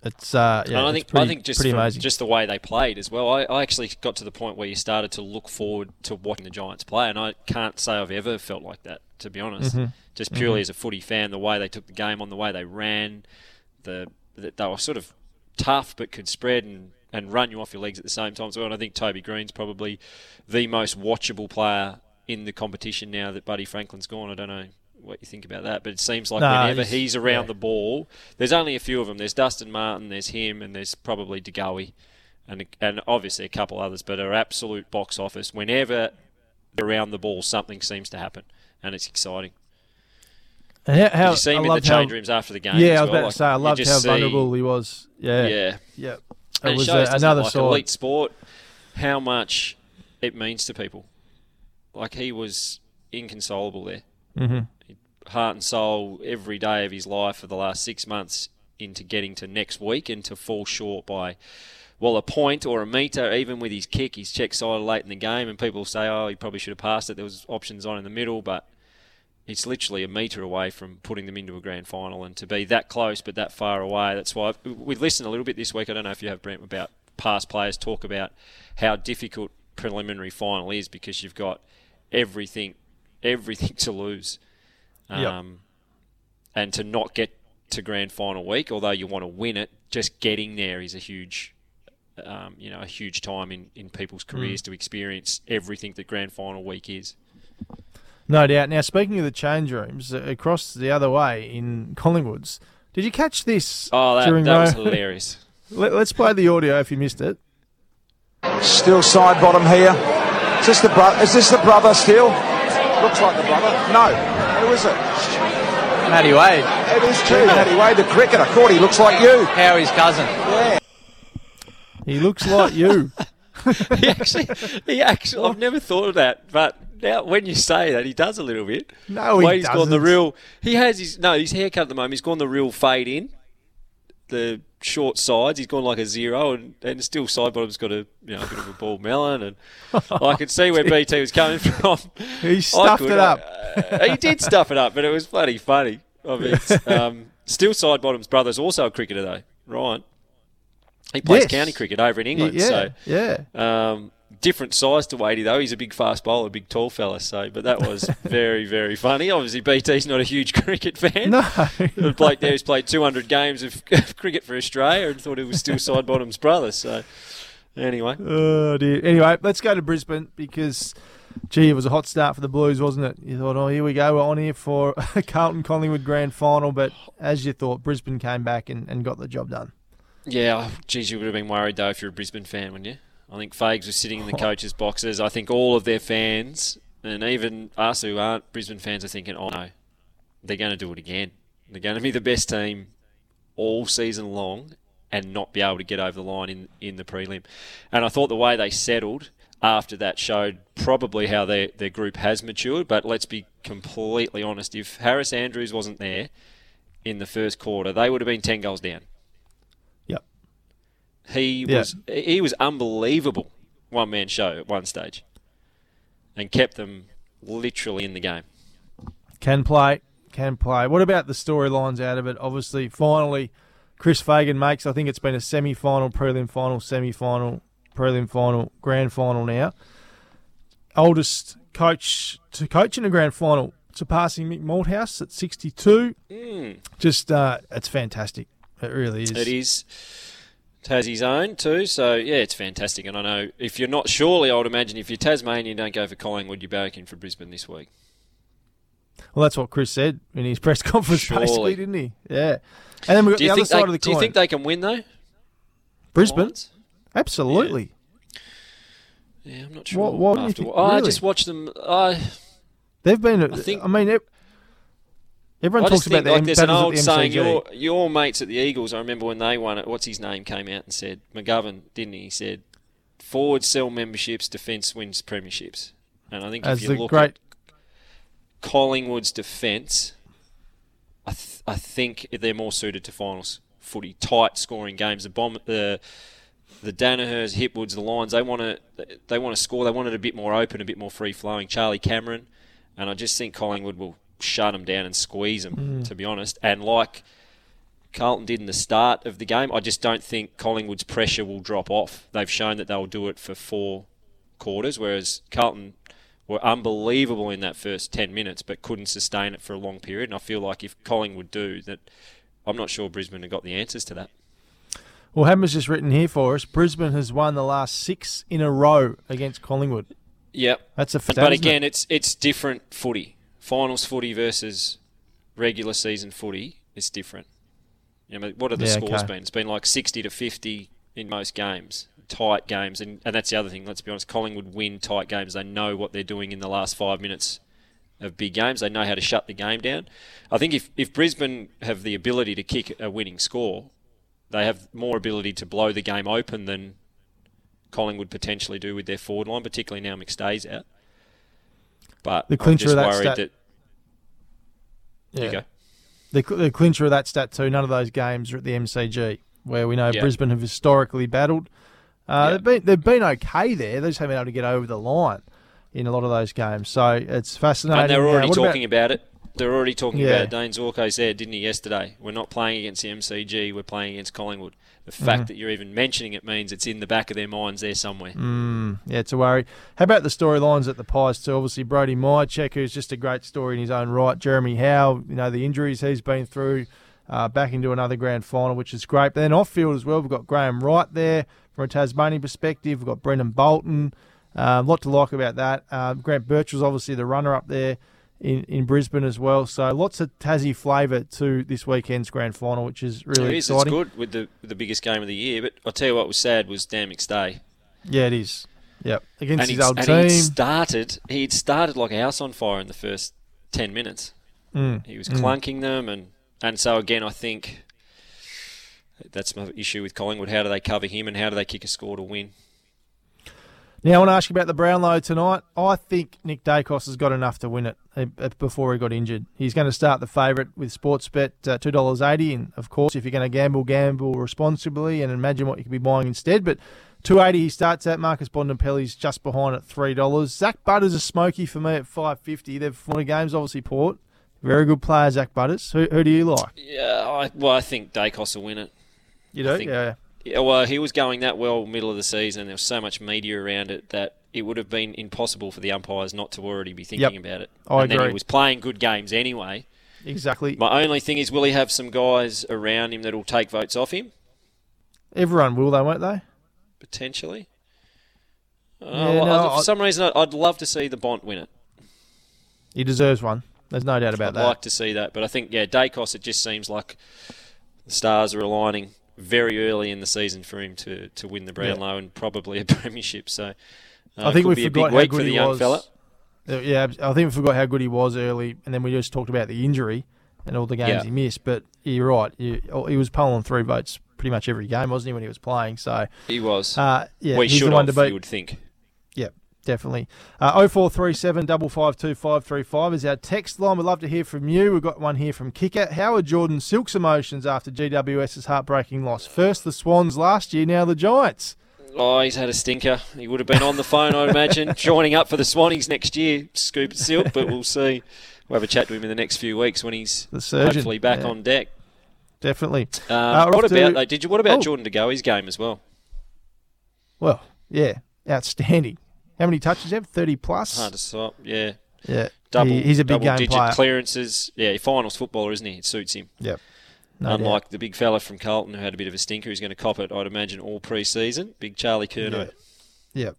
It's uh, yeah. And I think pretty, I think just from- just the way they played as well. I, I actually got to the point where you started to look forward to watching the Giants play, and I can't say I've ever felt like that to be honest. Mhm. Just purely mm-hmm. as a footy fan, the way they took the game on, the way they ran, the, the they were sort of tough but could spread and and run you off your legs at the same time. So and I think Toby Green's probably the most watchable player in the competition now that Buddy Franklin's gone. I don't know what you think about that, but it seems like No, whenever he's- he's around yeah. the ball, there's only a few of them. There's Dustin Martin, there's him, and there's probably De Goey, and and obviously a couple others, but are absolute box office. Whenever they're around the ball, something seems to happen, and it's exciting. How, Did how you see him I in the loved how- rooms after the game? Yeah, I was well? about Like, to say I loved how see- vulnerable he was. Yeah, Yeah, yeah. and It it shows, uh, it, another like side. elite sport, how much it means to people. Like he was inconsolable there, hmm heart and soul every day of his life for the last six months into getting to next week and to fall short by well a point or a metre even with his kick he's checked side late in the game and people say oh he probably should have passed it there was options on in the middle but it's literally a metre away from putting them into a grand final and to be that close but that far away that's why we've listened a little bit this week I don't know if you have Brent about past players talk about how difficult preliminary final is because you've got everything everything to lose Yep. um, and to not get to grand final week, although you want to win it, just getting there is a huge, um, you know, a huge time in, in people's careers to experience everything that grand final week is. No doubt. Now, speaking of the change rooms, uh, across the other way in Collingwoods, did you catch this Oh, that, during that was hilarious. Let, us play the audio if you missed it. Steele Sidebottom here. Is this the bro- Is this the brother still? Looks like the brother. No. Who is it? Matty Wade. It is too. Matty Wade, the cricketer. Cordy looks like you. Howie's cousin. Yeah. He looks like you. he actually, he actually, I've never thought of that, but now when you say that, he does a little bit. No, he Wade's gone the real. He has his no, his haircut at the moment. He's gone the real fade in, the short sides. He's gone like a zero, and, and Steele Sidebottom's got a you know a bit of a bald melon, and I could see where BT was coming from. He I stuffed could, it up. uh, he did stuff it up, but it was bloody funny. I mean, um, Steele Sidebottom's brother's also a cricketer though, Ryan. He plays Yes. county cricket over in England, yeah, so yeah. um, different size to Wadey though. He's a big fast bowler, a big tall fella. So, but that was very, very funny. Obviously, BT's not a huge cricket fan. No. The bloke there who's played 200 games of, cricket for Australia and thought it was Steele Sidebottom's brother. So, anyway, Oh dear. Anyway, let's go to Brisbane because, gee, it was a hot start for the Blues, wasn't it? You thought, oh, here we go, we're on here for a Carlton Collingwood grand final, but as you thought, Brisbane came back and, and got the job done. yeah, geez, you would have been worried though if you're a Brisbane fan, wouldn't you? I think Fags was sitting in the coaches' boxes. I think all of their fans and even us who aren't Brisbane fans are thinking, oh no, they're going to do it again. They're going to be the best team all season long and not be able to get over the line in, in the prelim. And I thought the way they settled after that showed probably how their, their group has matured. But let's be completely honest. If Harris Andrews wasn't there in the first quarter, they would have been 10 goals down. He Yeah. was he was unbelievable one man show at one stage. And kept them literally in the game. Can play, can play. What about the storylines out of it? Obviously, finally, Chris Fagan makes, I think it's been a semi final, prelim final, semi final, prelim final, grand final now. Oldest coach to coach in a grand final, surpassing Mick Malthouse at 62. Mm. Just, uh, it's fantastic. It really is. It is. His own too, so yeah, it's fantastic. And I know if you're not, surely I would imagine if you're Tasmanian, don't go for Collingwood, you're barracking for Brisbane this week. Well, that's what Chris said in his press conference, Surely. basically, didn't he? Yeah. And then we've got the other side they, of the coin. do you think they can win though? Brisbane? Lions? Absolutely. Yeah, I'm not sure. What- what do you After- think- oh, I just watched them. I They've been. I, think. I mean, everyone I talks about the like M- there's an old the saying. Your your mates at the Eagles. I remember when they won it. What's his name came out and said McGovern, didn't he? He said, "Forward sell memberships, defence wins premierships." And I think As if you look great- at Collingwood's defence, I th- I think they're more suited to finals footy, tight scoring games. The bomb the the Danihers, Hipwoods, the Lions, they want to they want to score. They want it a bit more open, a bit more free flowing. Charlie Cameron, and I just think Collingwood will shut them down and squeeze them. Mm. To be honest, and like Carlton did in the start of the game, I just don't think Collingwood's pressure will drop off. They've shown that they'll do it for four quarters, whereas Carlton were unbelievable in that first 10 minutes but couldn't sustain it for a long period. And I feel like if Collingwood do, that I'm not sure Brisbane have got the answers to that. Well, Hammer's just written here for us. Brisbane has won the last six in a row against Collingwood. Yep. That's a But again, it? it's it's different footy. Finals footy versus regular season footy is different. You know, what are the Yeah, scores okay. been? It's been like 60 to 50 in most games, tight games, and, and that's the other thing. Let's be honest, Collingwood win tight games. They know what they're doing in the last five minutes of big games. They know how to shut the game down. I think if if Brisbane have the ability to kick a winning score, they have more ability to blow the game open than Collingwood potentially do with their forward line, particularly now McStay's out. But The I'm clincher just of that worried stat- that Yeah. you go. The, the clincher of that stat too. None of those games are at the MCG, where we know Yeah. Brisbane have historically battled. Uh, They've been they've been okay there. They just haven't been able to get over the line in a lot of those games. So it's fascinating. And they're Uh, already what about- talking about it. They're already talking Yeah. about. Dane Zorko said, didn't he, yesterday? We're not playing against the MCG, we're playing against Collingwood. The fact Mhm. that you're even mentioning it means it's in the back of their minds there somewhere. Mm, yeah, it's a worry. How about the storylines at the Pies too? Obviously, Brody Mihocek, who's just a great story in his own right. Jeremy Howe, you know the injuries he's been through, uh, back into another grand final, which is great. But then off field as well, we've got Graham Wright there from a Tasmanian perspective. We've got Brendan Bolton. A lot to like about that. Uh, Grant Birchall's obviously the runner up there in, in Brisbane as well. So lots of Tassie flavour to this weekend's grand final, which is really it is, exciting. it's good with the with the biggest game of the year. But I'll tell you what was sad was Dan McStay. Yeah, it is. Yep, against and his old and team. he'd started, he'd started like a house on fire in the first 10 minutes. Mm, He was mm. clunking them. And, and so, again, I think that's my issue with Collingwood. How do they cover him and how do they kick a score to win? Now, I want to ask you about the Brownlow tonight. I think Nick Daicos has got enough to win it uh, before he got injured. He's going to start the favourite with Sportsbet uh, $2.80. And, of course, if you're going to gamble, gamble responsibly and imagine what you could be buying instead. But 280 he starts at. Marcus Bontempelli's just behind at $3. Zach Butters a smoky for me at 550 They've won games, obviously, Port. Very good player, Zach Butters. Who, who do you like? Yeah, I, well, I think Daicos will win it. You do? I think- yeah. Yeah, well, he was going that well middle of the season. There was so much media around it that it would have been impossible for the umpires not to already be thinking Yep. about it. I and then he was playing good games anyway. Exactly. My only thing is, will he have some guys around him that'll take votes off him? Everyone will, though, won't they? Potentially. Uh, Yeah, well, no, for I- some reason, I'd- I'd love to see the Bont win it. He deserves one. There's no doubt about that. I'd like to see that, but I think yeah, Daicos. It just seems like the stars are aligning very early in the season for him to, to win the Brownlow and probably a premiership. So uh, I think we forgot how good he young was. fella. Uh, Yeah, I think we forgot how good he was early, and then we just talked about the injury and all the games Yeah. he missed. But you're right, you, he was polling three votes pretty much every game, wasn't he, when he was playing? So He was. Uh, yeah, well, he he's should the one have, to beat. you would think. Yep, definitely. Uh, 0437 552 is our text line. We'd love to hear from you. We've got one here from Kicker. How are Jordan Silk's emotions after GWS's heartbreaking loss? First the Swans last year, now the Giants. Oh, he's had a stinker. He would have been on the phone, I'd imagine, joining up for the Swannies next year, Scoop Silk, but we'll see. We'll have a chat to him in the next few weeks when he's surgeon, hopefully back yeah. on deck. Definitely. Um, Uh, what off to- about though? Did you? What about Oh. Jordan De Goey's game as well? Well, yeah, outstanding. How many touches have? 30 plus? Hard to stop. Yeah. Yeah, Double. he- he's a big game double-digit player. clearances. Yeah, finals footballer, isn't he? It suits him. Yep. No Unlike the big fella from Carlton who had a bit of a stinker, who's going to cop it, I'd imagine, all pre-season. Big Charlie Curnow. Yeah.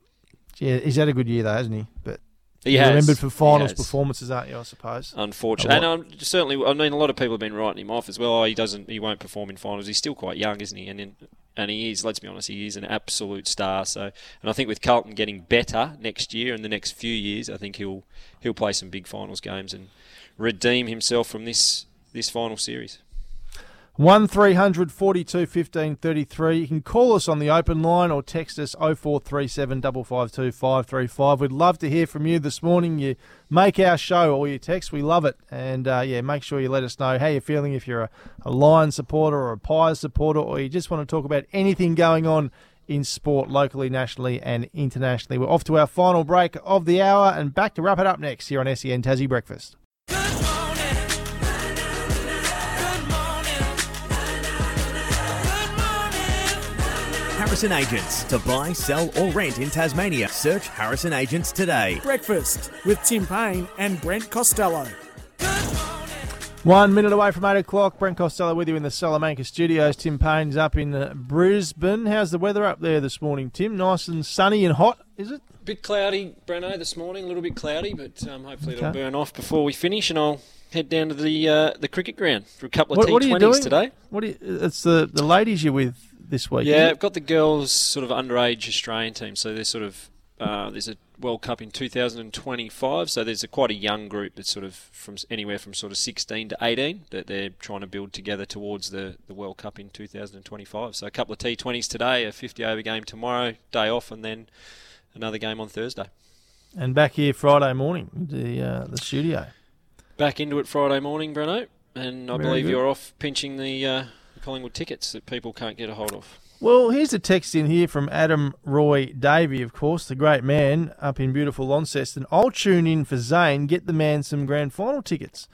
Yeah, he's had a good year though, hasn't he? But He has. remembered for finals performances, aren't you? I suppose. Unfortunately, and um, certainly, I mean, a lot of people have been writing him off as well. Oh, he doesn't, he won't perform in finals. He's still quite young, isn't he? And in, and he is. Let's be honest, he is an absolute star. So, and I think with Carlton getting better next year and the next few years, I think he'll he'll play some big finals games and redeem himself from this this final series. One 42 15 33. You can call us on the open line or text us 0437 552 535. We'd love to hear from you this morning. You make our show all your texts. We love it. And uh, yeah, make sure you let us know how you're feeling if you're a, a Lions supporter or a Pies supporter or you just want to talk about anything going on in sport locally, nationally, and internationally. We're off to our final break of the hour and back to wrap it up next here on SEN Tassie Breakfast. Harrison Agents. To buy, sell, or rent in Tasmania, search Harrison Agents today. Breakfast with Tim Payne and Brent Costello. One minute away from 8 o'clock. Brent Costello with you in the Salamanca studios. Tim Payne's up in uh, Brisbane. How's the weather up there this morning, Tim? Nice and sunny and hot, is it? A Bit cloudy, Breno, this morning. A little bit cloudy, but um, hopefully it'll burn off before we finish, and I'll head down to the uh, the cricket ground for a couple of What, what are you T20s doing today. What are you, it's the, the ladies you're with this week. Yeah, I've got the girls sort of underage Australian team, so they're sort of uh, there's a World Cup in 2025, so there's a quite a young group that's sort of from anywhere from sort of 16 to 18 that they're trying to build together towards the, the World Cup in 2025. So a couple of T20s today, a 50 over game tomorrow, day off, and then another game on Thursday. And back here Friday morning, the uh, the studio. Back into it Friday morning, Bruno, and I Very believe good. you're off pinching the, uh, the Collingwood tickets that people can't get a hold of. Well, here's a text in here from Adam Roy Davey, of course, the great man up in beautiful Launceston. I'll tune in for Zane, get the man some grand final tickets.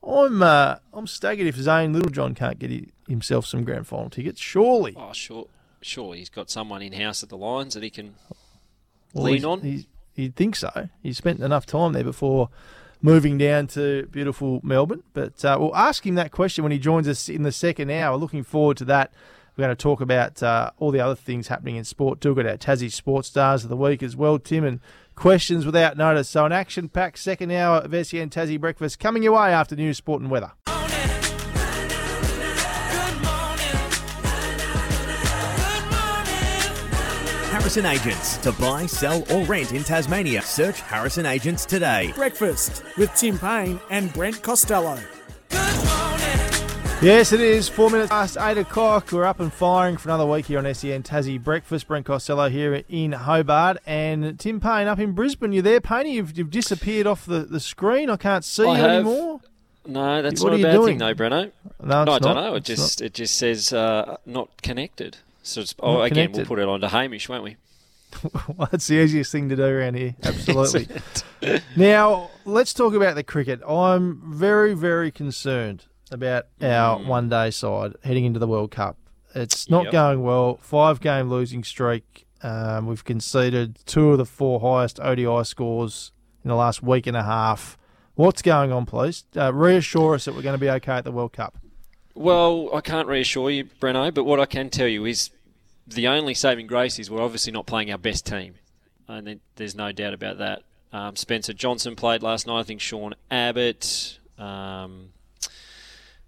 I'm uh, I'm staggered if Zane Littlejohn can't get hi- himself some grand final tickets. Surely. Oh, sure, Surely he's got someone in house at the Lions that he can Well, lean on. You'd think so. He spent enough time there before moving down to beautiful Melbourne. But uh, we'll ask him that question when he joins us in the second hour. Looking forward to that. We're going to talk about uh, all the other things happening in sport. Do got our Tassie Sports Stars of the Week as well, Tim, and questions without notice. So an action-packed second hour of SEN Tassie Breakfast coming your way after news, sport and weather. Harrison Agents. To buy, sell, or rent in Tasmania, search Harrison Agents today. Breakfast with Tim Payne and Brent Costello. Yes, it is. Four minutes past eight o'clock. We're up and firing for another week here on SEN Tassie Breakfast. Brent Costello here in Hobart and Tim Payne up in Brisbane. You there, Payne? You've, you've disappeared off the, the screen. I can't see I you have. anymore. No, that's What not are a you bad doing? thing, though, Breno. No, it's I don't not. know. It It's just it just says uh, not connected. So it's, oh, again, we'll put it on to Hamish, won't we? well, that's the easiest thing to do around here. Absolutely. now, let's talk about the cricket. I'm very, very concerned about our one day side heading into the World Cup. It's not Yep. going well. Five game losing streak. Um, we've conceded two of the four highest ODI scores in the last week and a half. What's going on, please? Uh, reassure us that we're going to be okay at the World Cup. Well, I can't reassure you, Breno, but what I can tell you is the only saving grace is we're obviously not playing our best team. And there's no doubt about that. Um, Spencer Johnson played last night. I think Sean Abbott. Um,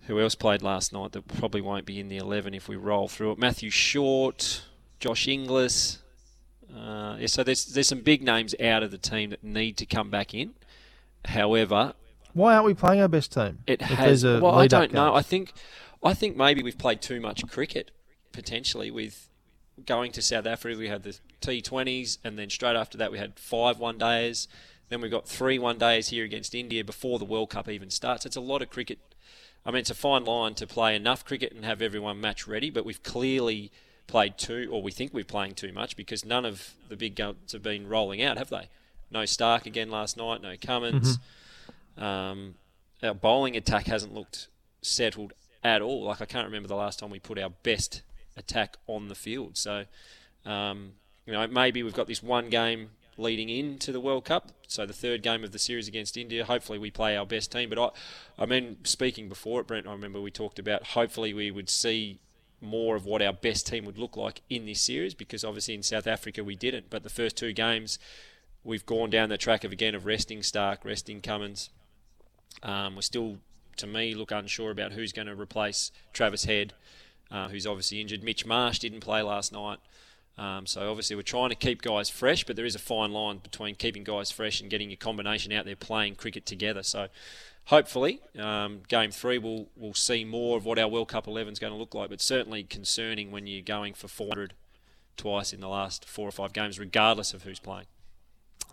who else played last night that probably won't be in the 11 if we roll through it? Matthew Short, Josh Inglis. Uh, yeah, so there's there's some big names out of the team that need to come back in. However, Why aren't we playing our best team? it has. a Well, I don't know. I think, I think maybe we've played too much cricket potentially with going to South Africa. We had the T20s, and then straight after that we had five one days. Then we've got three one days here against India before the World Cup even starts. It's a lot of cricket. I mean, it's a fine line to play enough cricket and have everyone match ready, but we've clearly played too, or we think we're playing too much because none of the big guns have been rolling out, have they? No Stark again last night, no Cummins. Um, our bowling attack hasn't looked settled at all. Like I can't remember the last time we put our best attack on the field. So, um, you know, maybe we've got this one game leading into the World Cup. So the third game of the series against India. Hopefully we play our best team. But I, I mean, speaking before it, Brent, I remember we talked about hopefully we would see more of what our best team would look like in this series because obviously in South Africa we didn't. But the first two games, we've gone down the track of again of resting Stark, resting Cummins. Um, we're still, to me, look unsure about who's going to replace Travis Head, uh, who's obviously injured. Mitch Marsh didn't play last night. Um, so obviously we're trying to keep guys fresh, but there is a fine line between keeping guys fresh and getting your combination out there playing cricket together. So hopefully, um, game three we'll we'll see more of what our World Cup 11 is going to look like. But certainly concerning when you're going for 400 twice in the last four or five games, regardless of who's playing.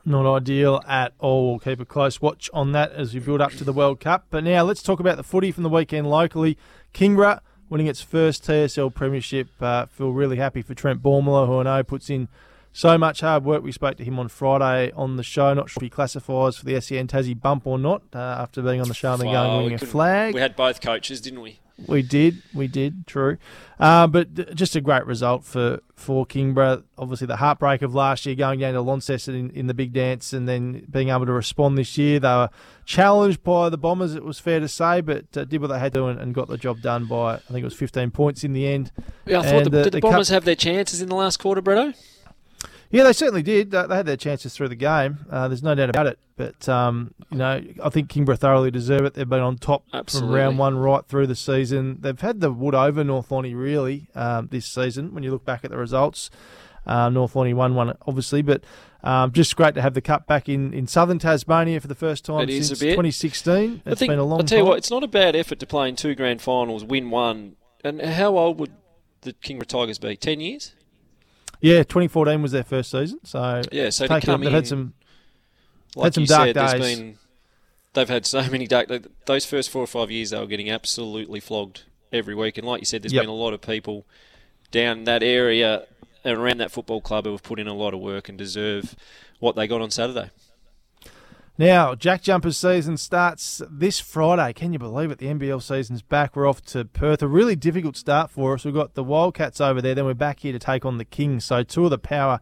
Not ideal at all. We'll keep a close watch on that as we build up to the World Cup. But now let's talk about the footy from the weekend locally. Kingborough winning its first TSL Premiership. Uh, feel really happy for Trent Bormala, who I know puts in so much hard work. We spoke to him on Friday on the show. Not sure if he classifies for the SEN Tassie bump or not uh, after being on the show and then going winning a flag. We had both coaches, didn't we? We did, we did, true. Uh, but th- just a great result for, for Kingborough. Obviously, the heartbreak of last year going down to Launceston in, in the big dance and then being able to respond this year. They were challenged by the Bombers, it was fair to say, but uh, did what they had to and, and got the job done by, I think it was 15 points in the end. Yeah, I thought the, did the, the cup- Bombers have their chances in the last quarter, Bretto? Yeah, they certainly did. They had their chances through the game. Uh, there's no doubt about it. But um, you know, I think Kingborough thoroughly deserve it. They've been on top Absolutely. from round one right through the season. They've had the wood over North Lonnie really um, this season. When you look back at the results, uh, North Lonnie won one obviously, but um, just great to have the cup back in, in southern Tasmania for the first time It since 2016. I It's think, been a long I'll tell you time. what, it's not a bad effort to play in two grand finals, win one. And how old would the Kingborough Tigers be? 10 years? Yeah, 2014 was their first season, so Yeah, so to it- they've had some like had some you dark said, days. been they've had so many dark. Those first four or five years, they were getting absolutely flogged every week. And like you said, there's Yep. been a lot of people down that area and around that football club who have put in a lot of work and deserve what they got on Saturday. Now, Jack Jumpers season starts this Friday. Can you believe it? The NBL season's back. We're off to Perth. A really difficult start for us. We've got the Wildcats over there, then we're back here to take on the Kings. So, two of the power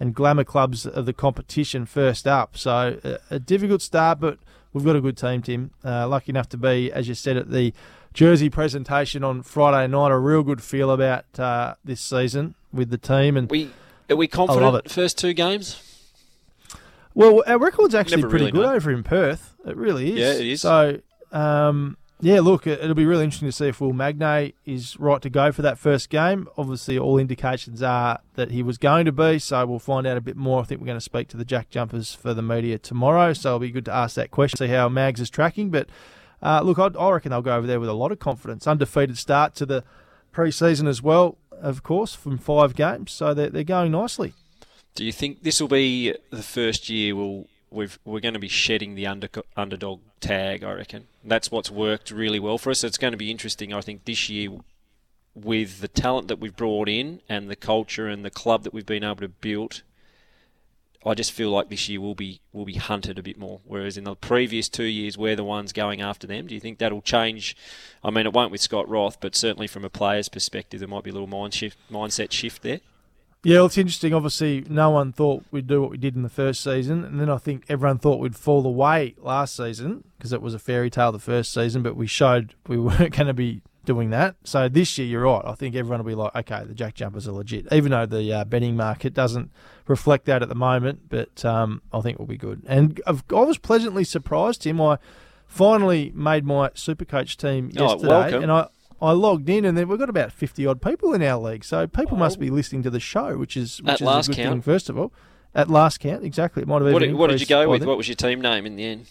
and glamour clubs of the competition first up. So, a, a difficult start, but we've got a good team, Tim. Uh, lucky enough to be, as you said, at the Jersey presentation on Friday night. A real good feel about uh, this season with the team. And We are we confident first two games? Well, our record's actually Never pretty really good over in Perth. It really is. Yeah, it is. So, um, yeah, look, it- it'll be really interesting to see if Will Magnay is right to go for that first game. Obviously, all indications are that he was going to be, so we'll find out a bit more. I think we're going to speak to the Jack Jumpers for the media tomorrow, so it'll be good to ask that question, see how Mags is tracking. But uh, look, I, I reckon they'll go over there with a lot of confidence. Undefeated start to the pre-season as well, of course, from five games, so they're, they're going nicely. Do you think this will be the first year we'll, we've, we're going to be shedding the under, underdog tag, I reckon? That's what's worked really well for us. It's going to be interesting, I think, this year with the talent that we've brought in and the culture and the club that we've been able to build. I just feel like this year will be will be hunted a bit more, whereas in the previous two years we're the ones going after them. Do you think that'll change? I mean, it won't with Scott Roth, but certainly from a player's perspective, there might be a little mind shift, mindset shift there. Yeah, well, it's interesting. Obviously, no one thought we'd do what we did in the first season, and then I think everyone thought we'd fall away last season because it was a fairy tale the first season, but we showed we weren't going to be doing that. So this year, you're right. I think everyone will be like, okay, the Jack Jumpers are legit, even though the uh, betting market doesn't reflect that at the moment. But um, I think we'll be good. And I've, I was pleasantly surprised, Tim. I finally made my Supercoach team Oh, yesterday, welcome. and I. I logged in and then we've got about fifty odd people in our league, so people must be listening to the show, which is which At is last a good thing. count. First of all, at last count, exactly. It might have What, even did- what did you go with? then. What was your team name in the end?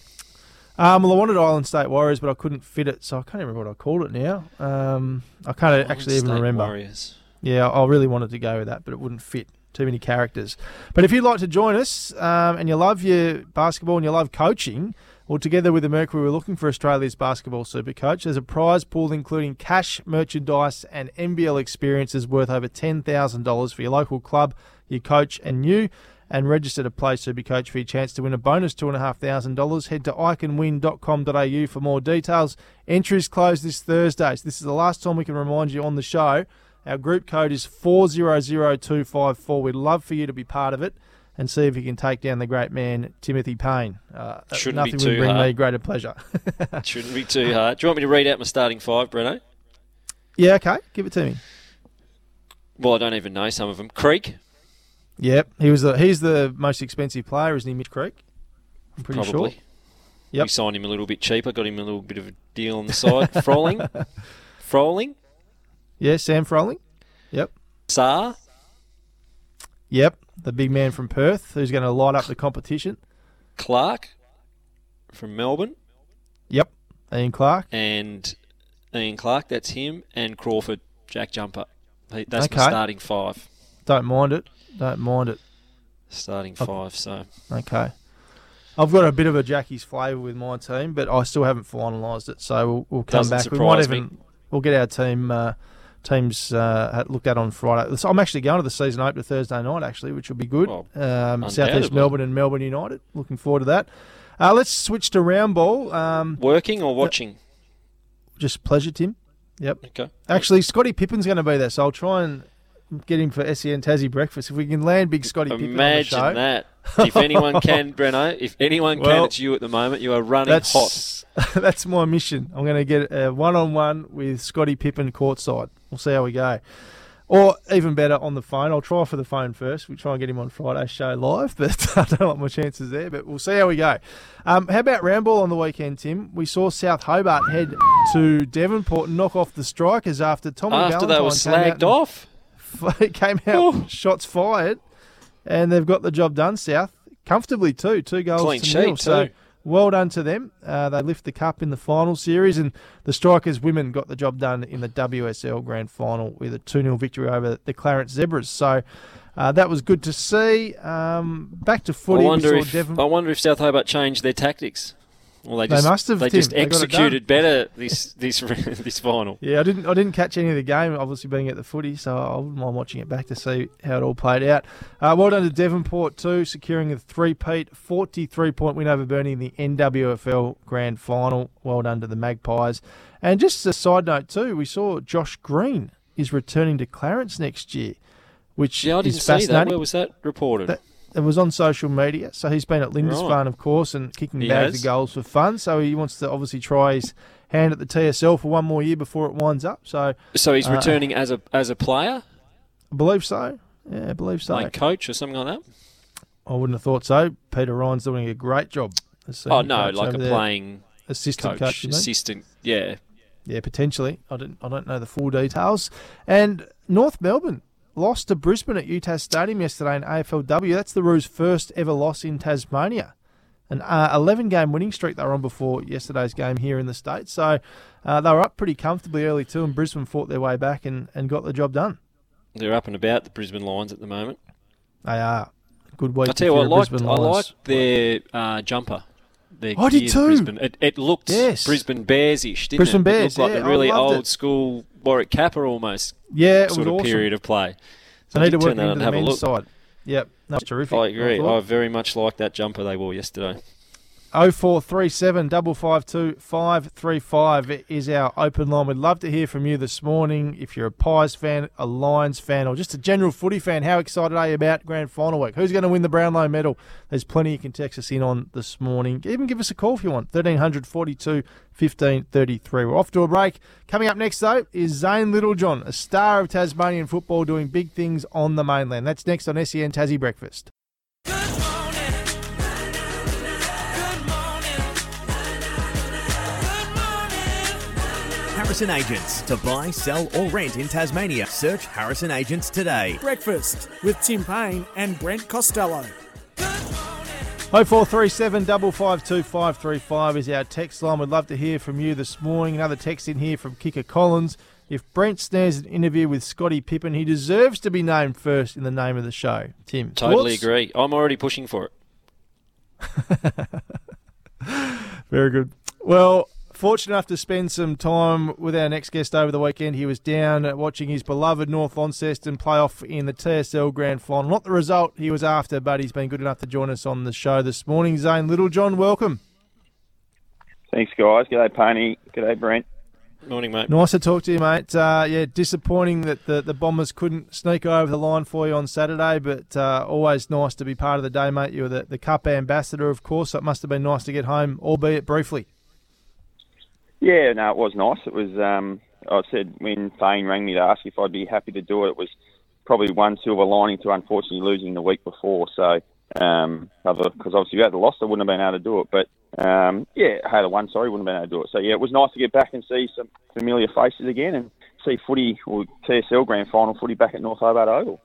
Um, well, I wanted Island State Warriors, but I couldn't fit it, so I can't remember what I called it now. Um, I can't actually even State remember. Warriors. Yeah, I really wanted to go with that, but it wouldn't fit too many characters. But if you'd like to join us um, and you love your basketball and you love coaching, well, together with the Mercury, we're looking for Australia's basketball super coach. There's a prize pool including cash, merchandise, and NBL experiences worth over $10,000 for your local club, your coach, and you. And register to play Supercoach for your chance to win a bonus $2,500. Head to iCanWin.com.au for more details. Entries close this Thursday, so this is the last time we can remind you on the show. Our group code is 400254. We'd love for you to be part of it and see if you can take down the great man, Timothy Payne. Uh, Shouldn't be nothing too would bring hard. me greater pleasure. Shouldn't be too hard. Do you want me to read out my starting five, Breno? yeah, okay. Give it to me. Well, I don't even know some of them. Creek, Yep. He was the he's the most expensive player, isn't he, Mitch Creek? I'm pretty probably. sure. Yep. We signed him a little bit cheaper, got him a little bit of a deal on the side. Froling, Froling, Yeah, Sam Froling. Yep. Saar, Yep. The big man from Perth who's going to light up the competition. Clark from Melbourne, Yep. Ian Clark. and Ian Clark, that's him, and Crawford, Jack Jumper. That's my starting five. Don't mind it. Don't mind it. Starting five, so. Okay. I've got a bit of a Jackie's flavour with my team, but I still haven't finalised it, so we'll, we'll come Doesn't back. We might surprise me. even we'll get our team uh, teams uh, had looked at on Friday. So I'm actually going to the season opener Thursday night, actually, which will be good. Well, um, Southeast. Melbourne and Melbourne United. Looking forward to that. Uh, let's switch to round ball. Um, Working or watching? just pleasure, Tim. Yep. Okay. Actually, Scotty Pippen's going to be there, so I'll try and get him for SEN Tassie breakfast. If we can land big Scotty Pippen Imagine on the show. that. If anyone can, Breno, if anyone can, Well, it's you at the moment. You are running hot. That's that's my mission. I'm going to get a one-on-one with Scotty Pippen courtside. We'll see how we go. Or even better, on the phone. I'll try for the phone first. We try and get him on Friday's show live, but I don't like my chances there. But we'll see how we go. Um, how about Roundball on the weekend, Tim? We saw South Hobart head to Devonport and knock off the Strikers after Tommy After they Valentine were came out slagged and- off. came out shots fired, and they've got the job done. South comfortably too, two goals Clean to nil. So well done to them. Uh, they lift the cup in the final series, and the Strikers women got the job done in the WSL Grand Final with a two 0 victory over the Clarence Zebras. So. Uh, that was good to see. Um, back to I footy. we wonder if Devon- I wonder if South Hobart changed their tactics. Well, they They just must have, They Tim. just They executed done. better this this this final. Yeah, I didn't. I didn't catch any of the game. Obviously, being at the footy, so I wouldn't mind watching it back to see how it all played out. Uh, well done to Devonport too, securing a three-peat, forty-three point win over Burnie in the NWFL Grand Final. Well done to the Magpies. And just a side note too, we saw Josh Green is returning to Clarence next year, which Yeah, I didn't is see that. fascinating. Where was that reported? That- it was on social media. So he's been at Lindisfarne, of course, and kicking He bags has. of goals for fun. So he wants to obviously try his hand at the TSL for one more year before it winds up. So, so he's uh, returning as a as a player, I believe so. Yeah, I believe so. like coach or something like that. I wouldn't have thought so. Peter Ryan's doing a great job. as Oh no, coach like over a there. playing assistant coach, coach. you mean? assistant. Yeah, Yeah, potentially. I don't. I don't know the full details. And North Melbourne lost to Brisbane at UTAS Stadium yesterday in AFLW. That's the Roos' first ever loss in Tasmania. An uh, 11 game winning streak they were on before yesterday's game here in the States. So uh, they were up pretty comfortably early too, and Brisbane fought their way back and, and got the job done. they're up and about the Brisbane Lions at the moment. They are. Good week. I tell you what, I liked, I liked their uh, jumper. Their I did too. Brisbane. It, it looked Yes. Brisbane Bears-ish, didn't Brisbane it? Bears, it looked like yeah, a really old it. school Warwick Kappa almost Yeah, it sort was of awesome. period of play. So I need to work turn that into and the have a men's look. side. Yep, that's terrific. I agree. thought. I very much like that jumper they wore yesterday. 0437 552 535 is our open line. We'd love to hear from you this morning. If you're a Pies fan, a Lions fan, or just a general footy fan, how excited are you about grand final week? Who's going to win the Brownlow medal? There's plenty you can text us in on this morning. Even give us a call if you want. 1300 42 15 33. We're off to a break. Coming up next, though, is Zane Littlejohn, a star of Tasmanian football, doing big things on the mainland. That's next on SEN Tassie Breakfast. Harrison Agents. To buy, sell, or rent in Tasmania, search Harrison Agents today. Breakfast with Tim Payne and Brent Costello. 0437 552 535 is our text line. We'd love to hear from you this morning. Another text in here from Kicker Collins. If Brent snares an interview with Scotty Pippen, he deserves to be named first in the name of the show. Tim, Totally thoughts? agree. I'm already pushing for it. Very good. Well, fortunate enough to spend some time with our next guest over the weekend. He was down watching his beloved North Launceston play off in the TSL Grand Final. Not the result he was after, but he's been good enough to join us on the show this morning. Zane Littlejohn, welcome. Thanks, guys. G'day, Pony. G'day, Brent. Morning, mate. Nice to talk to you, mate. Uh, yeah, disappointing that the, the Bombers couldn't sneak over the line for you on Saturday, but uh, always nice to be part of the day, mate. You were the, the Cup ambassador, of course, so it must have been nice to get home, albeit briefly. Yeah, no, it was nice. It was. Um, I said when Fane rang me to ask if I'd be happy to do it, it was probably one silver lining to unfortunately losing the week before. So, um, because obviously without the loss, I wouldn't have been able to do it. But um, yeah, had the one, sorry, wouldn't have been able to do it. So yeah, it was nice to get back and see some familiar faces again and see footy or TSL Grand Final footy back at North Hobart Oval.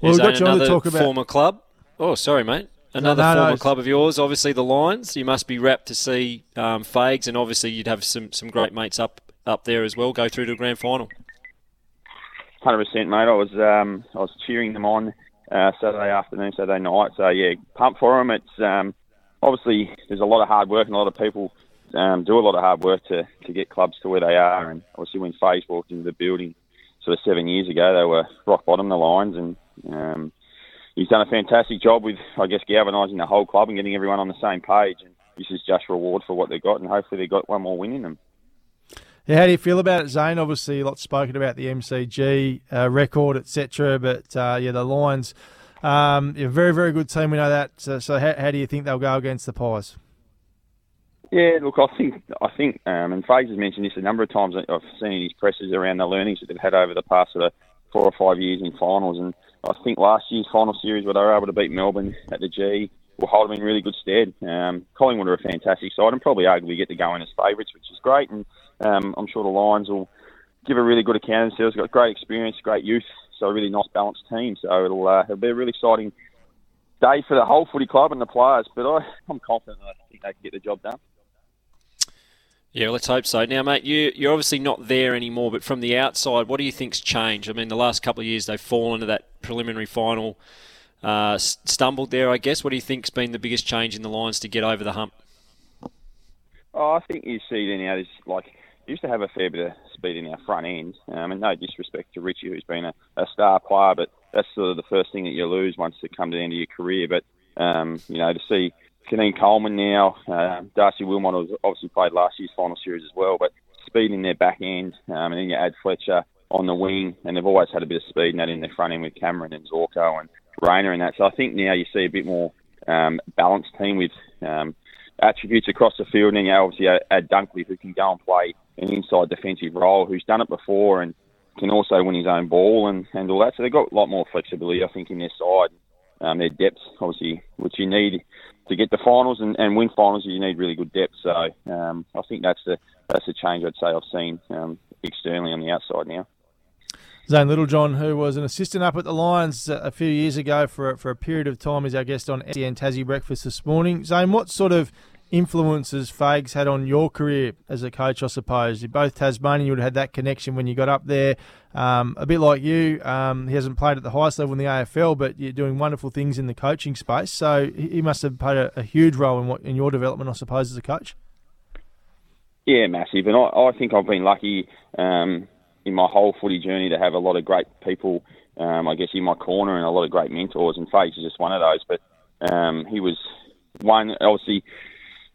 Well, Is we've got you on to talk about- former club. Oh, sorry, mate. Another no, no, former it's- club of yours, obviously the Lions. You must be rapt to see um, Fags, and obviously you'd have some, some great mates up up there as well. Go through to the grand final. Hundred percent, mate. I was um, I was cheering them on uh, Saturday afternoon, Saturday night. So yeah, pump for them. It's um, obviously there's a lot of hard work and a lot of people um, do a lot of hard work to, to get clubs to where they are. And obviously when Faze walked into the building sort of seven years ago, they were rock bottom, the Lions, and um, he's done a fantastic job with I guess galvanising the whole club and getting everyone on the same page. And this is just reward for what they've got, and hopefully they've got one more win in them. Yeah, how do you feel about it, Zane? Obviously, a lot spoken about the MCG uh, record, etc. But uh, yeah, the Lions, um, yeah, very, very good team. We know that. So, so how, how, do you think they'll go against the Pies? Yeah, look, I think I think, um, and Fraser's mentioned this a number of times. I've seen in his presses around the learnings that they've had over the past sort of four or five years in finals, and I think last year's final series where they were able to beat Melbourne at the G will hold them in really good stead. Um, Collingwood are a fantastic side and probably arguably get to go in as favourites, which is great. And um, I'm sure the Lions will give a really good account of themselves. Got great experience, great youth, so a really nice balanced team. So it'll, uh, it'll be a really exciting day for the whole footy club and the players. But I, I'm confident I think they can get the job done. Yeah, let's hope so. Now, mate, you, you're obviously not there anymore, but from the outside, what do you think's changed? I mean, the last couple of years they've fallen to that preliminary final, uh, stumbled there, I guess. What do you think's been the biggest change in the Lions to get over the hump? Oh, I think you see it now. Is like used to have a fair bit of speed in our front end. Um, and no disrespect to Richie, who's been a, a star player, but that's sort of the first thing that you lose once you come to the end of your career. But um, you know, to see Keidean Coleman now. Uh, Darcy Wilmot has obviously played last year's final series as well, but speed in their back end, um, and then you add Fletcher on the wing, and they've always had a bit of speed in that in their front end with Cameron and Zorko and Rayner and that. So I think now you see a bit more um, balanced team with um, attributes across the field, and then you obviously add Dunkley who can go and play an inside defensive role, who's done it before and can also win his own ball and, and all that. So they've got a lot more flexibility, I think, in their side. Um, their depth, obviously, which you need to get the finals and, and win finals, you need really good depth. So um, I think that's the that's the change I'd say I've seen um, externally on the outside now. Zane Littlejohn, who was an assistant up at the Lions a few years ago for for a period of time, is our guest on SEN Tassie Breakfast this morning. Zane, what sort of influences Fags had on your career as a coach, I suppose. You're both Tasmanian, you would have had that connection when you got up there. Um, a bit like you, um, he hasn't played at the highest level in the AFL, but you're doing wonderful things in the coaching space. So he must have played a, a huge role in what in your development, I suppose, as a coach. Yeah, massive. And I, I think I've been lucky um, in my whole footy journey to have a lot of great people, um, I guess, in my corner and a lot of great mentors. And Fags is just one of those. But um, he was one, obviously,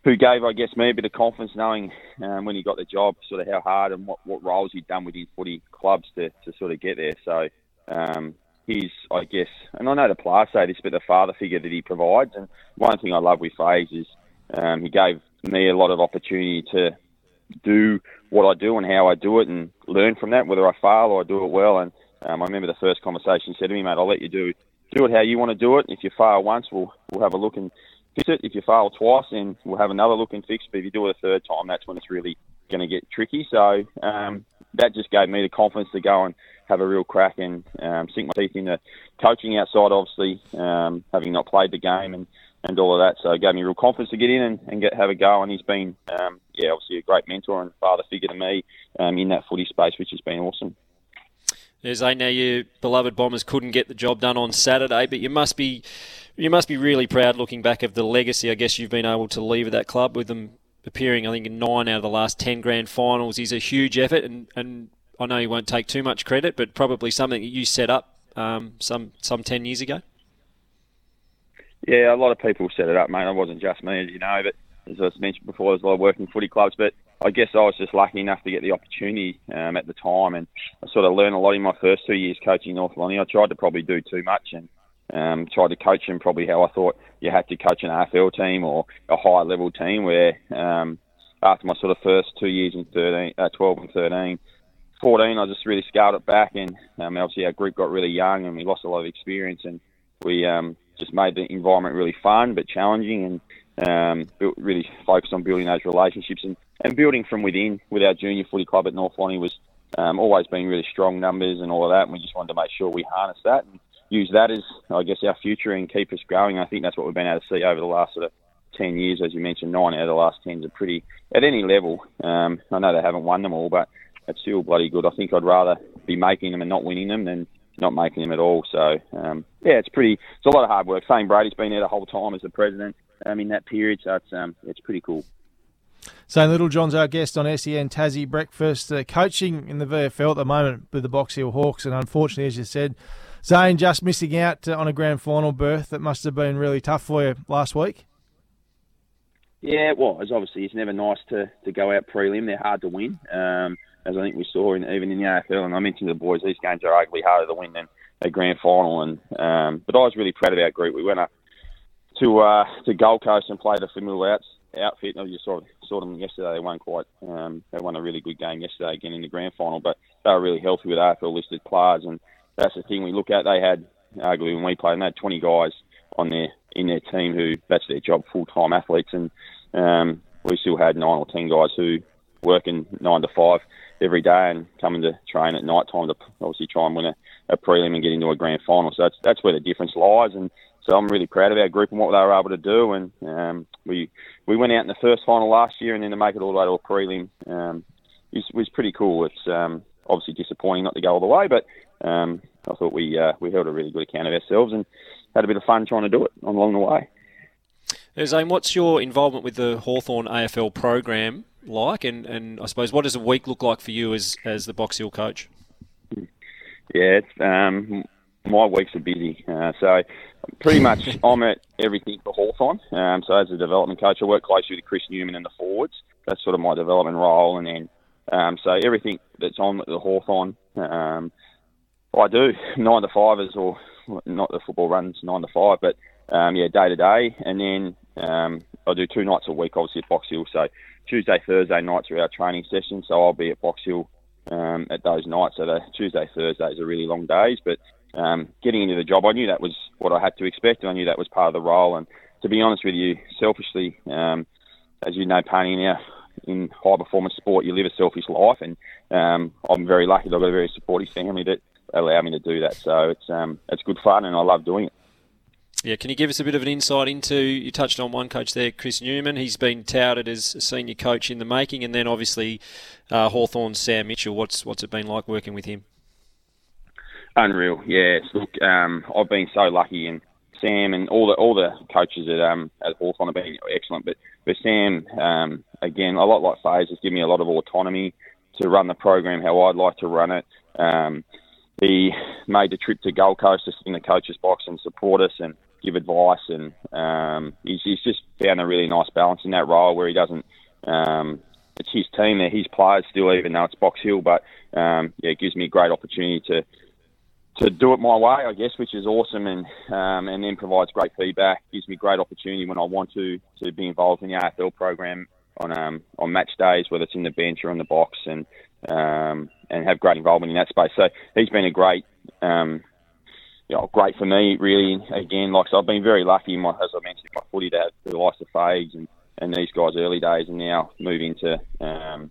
who gave, I guess, me a bit of confidence knowing um, when he got the job, sort of how hard and what, what roles he'd done with his footy clubs to, to sort of get there. So um, he's, I guess, and I know the players say this, but the father figure that he provides. And one thing I love with Faze is um, he gave me a lot of opportunity to do what I do and how I do it and learn from that, whether I fail or I do it well. And um, I remember the first conversation he said to me, mate, I'll let you do do it how you want to do it. If you fail once, we'll we'll have a look and fix it. If you fail twice, then we'll have another look and fix. But if you do it a third time, that's when it's really going to get tricky. So um, that just gave me the confidence to go and have a real crack and um, sink my teeth into coaching outside, obviously, um, having not played the game and, and all of that. So it gave me real confidence to get in and, and get have a go. And he's been, um, yeah, obviously a great mentor and father figure to me um, in that footy space, which has been awesome. There's a now your beloved Bombers couldn't get the job done on Saturday, but you must be you must be really proud looking back of the legacy. I guess you've been able to leave at that club with them appearing, I think, in nine out of the last ten grand finals is a huge effort, and, and I know you won't take too much credit, but probably something that you set up um, some some ten years ago. Yeah, a lot of people set it up, mate. It wasn't just me, as you know, but as I mentioned before, there's a lot of working footy clubs, but I guess I was just lucky enough to get the opportunity um, at the time, and I sort of learned a lot in my first two years coaching North Lonnie. I tried to probably do too much, and um, tried to coach them probably how I thought you had to coach an AFL team or a high level team. Where um, after my sort of first two years in 13, uh, 12 and 13, 14, I just really scaled it back, and um, obviously our group got really young and we lost a lot of experience, and we um, just made the environment really fun but challenging, and um, built, really focused on building those relationships and, and building from within. With our junior footy club at North Lonnie was um, always been really strong numbers and all of that, and we just wanted to make sure we harnessed that. And, use that as, I guess, our future and keep us growing. I think that's what we've been able to see over the last sort of 10 years. As you mentioned, nine out of the last 10 are pretty, at any level. Um, I know they haven't won them all, but it's still bloody good. I think I'd rather be making them and not winning them than not making them at all. So, um, yeah, it's pretty, it's a lot of hard work. Shane Brady's been there the whole time as the president um, in that period, so it's, um, it's pretty cool. So Littlejohn's our guest on SEN Tassie Breakfast, uh, coaching in the VFL at the moment with the Box Hill Hawks, and unfortunately, as you said, Zane just missing out uh, on a grand final berth. That must have been really tough for you last week. Yeah, it was. Obviously, it's never nice to, to go out prelim. They're hard to win, um, as I think we saw in, even in the AFL. And I mentioned to the boys, these games are arguably harder to win than a grand final. And um, but I was really proud of our group. We went up to uh, to Gold Coast and played a familiar outs, outfit. You saw saw them yesterday. They won quite. Um, they won a really good game yesterday again in the grand final. But they were really healthy with AFL listed players, and that's the thing we look at. They had arguably when we played, and they had 20 guys on their in their team who that's their job, full time athletes, and um, we still had nine or ten guys who working nine to five every day and coming to train at night time to obviously try and win a, a prelim and get into a grand final. So that's that's where the difference lies, and so I'm really proud of our group and what they were able to do. And um, we we went out in the first final last year, and then to make it all the way to a prelim um, was, was pretty cool. It's um, obviously disappointing not to go all the way, but um, I thought we uh, we held a really good account of ourselves and had a bit of fun trying to do it along the way. Zane, what's your involvement with the Hawthorn AFL program like, and, and I suppose what does a week look like for you as as the Box Hill coach? Yeah, it's, um, my weeks are busy, uh, so pretty much I'm at everything for Hawthorn. Um, so as a development coach, I work closely with Chris Newman and the forwards. That's sort of my development role, and then um, so everything that's on the Hawthorn, um, I do nine to fivers or not the football runs nine to five, but um, yeah, day to day, and then um, I do two nights a week, obviously at Box Hill. So Tuesday, Thursday nights are our training sessions. So I'll be at Box Hill um, at those nights. So the Tuesday, Thursdays are really long days. But um, getting into the job, I knew that was what I had to expect, and I knew that was part of the role. And to be honest with you, selfishly, um, as you know, Painey, now in high performance sport, you live a selfish life, and um, I'm very lucky that I've got a very supportive family that allow me to do that. So it's um, it's good fun, and I love doing it. Yeah, can you give us a bit of an insight into? You touched on one coach there, Chris Newman. He's been touted as a senior coach in the making, and then obviously uh, Hawthorn's Sam Mitchell. What's what's it been like working with him? Unreal, yeah. Look, um, I've been so lucky, and Sam and all the all the coaches at um at Hawthorn have been excellent. But but Sam, um, again, a lot like Faze, has given me a lot of autonomy to run the program how I'd like to run it. Um, he made the trip to Gold Coast to sit in the coach's box and support us, and give advice, and um, he's, he's just found a really nice balance in that role where he doesn't. Um, it's his team, they're his players still, even though it's Box Hill, but um, yeah, it gives me a great opportunity to to do it my way, I guess, which is awesome, and um, and then provides great feedback. Gives me great opportunity when I want to to be involved in the AFL program on um, on match days, whether it's in the bench or in the box, and um, and have great involvement in that space. So he's been a great um, you know, great for me, really. Again, like so I've been very lucky, my, as I mentioned, my footy to have the likes of Fags and, and these guys early days, and now moving to um,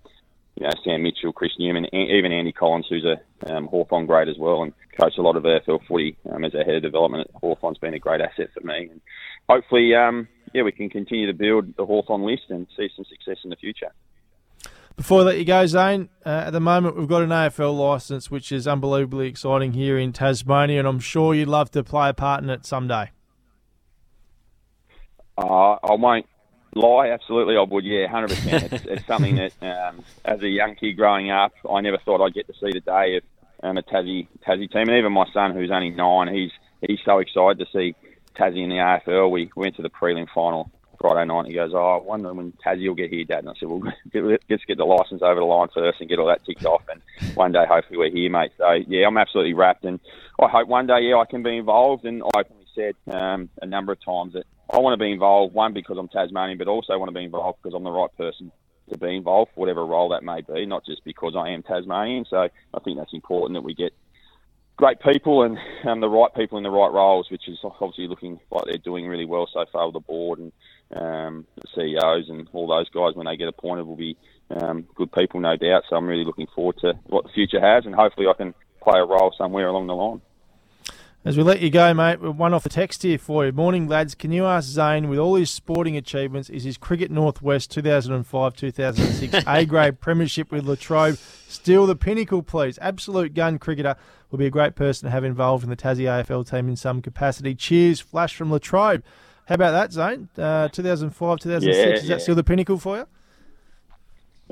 you know Sam Mitchell, Chris Newman, even Andy Collins, who's a um, Hawthorn great as well, and coached a lot of AFL footy um, as a head of development Hawthorn's been a great asset for me. And hopefully, um, yeah, we can continue to build the Hawthorn list and see some success in the future. Before I let you go, Zane, uh, at the moment we've got an AFL licence, which is unbelievably exciting here in Tasmania, and I'm sure you'd love to play a part in it someday. Uh, I won't lie, absolutely I would, yeah, 100%. it's, it's something that, um, as a young kid growing up, I never thought I'd get to see the day of um, a Tassie, Tassie team. And even my son, who's only nine, he's he's so excited to see Tassie in the AFL. We went to the prelim final Friday night. He goes, "Oh, I wonder when Tassie will get here, Dad." And I said, "Well, let's get the license over the line first and get all that ticked off, and one day hopefully we're here, mate." So yeah, I'm absolutely wrapped, and I hope one day, yeah, I can be involved. And I openly said um, a number of times that I want to be involved, one because I'm Tasmanian, but also want to be involved because I'm the right person to be involved, whatever role that may be, not just because I am Tasmanian. So I think that's important that we get great people and um, the right people in the right roles, which is obviously looking like they're doing really well so far with the board and um, the CEOs and all those guys when they get appointed will be um, good people, no doubt. So I'm really looking forward to what the future has, and hopefully I can play a role somewhere along the line. As we let you go, mate, one off the text here for you. Morning, lads. Can you ask Zane, with all his sporting achievements, is his Cricket Northwest 2005 2006 A grade premiership with Latrobe still the pinnacle, please? Absolute gun cricketer. Will be a great person to have involved in the Tassie AFL team in some capacity. Cheers, flash from Latrobe. How about that, Zane? Uh, 2005 2006, yeah, is that yeah. still the pinnacle for you?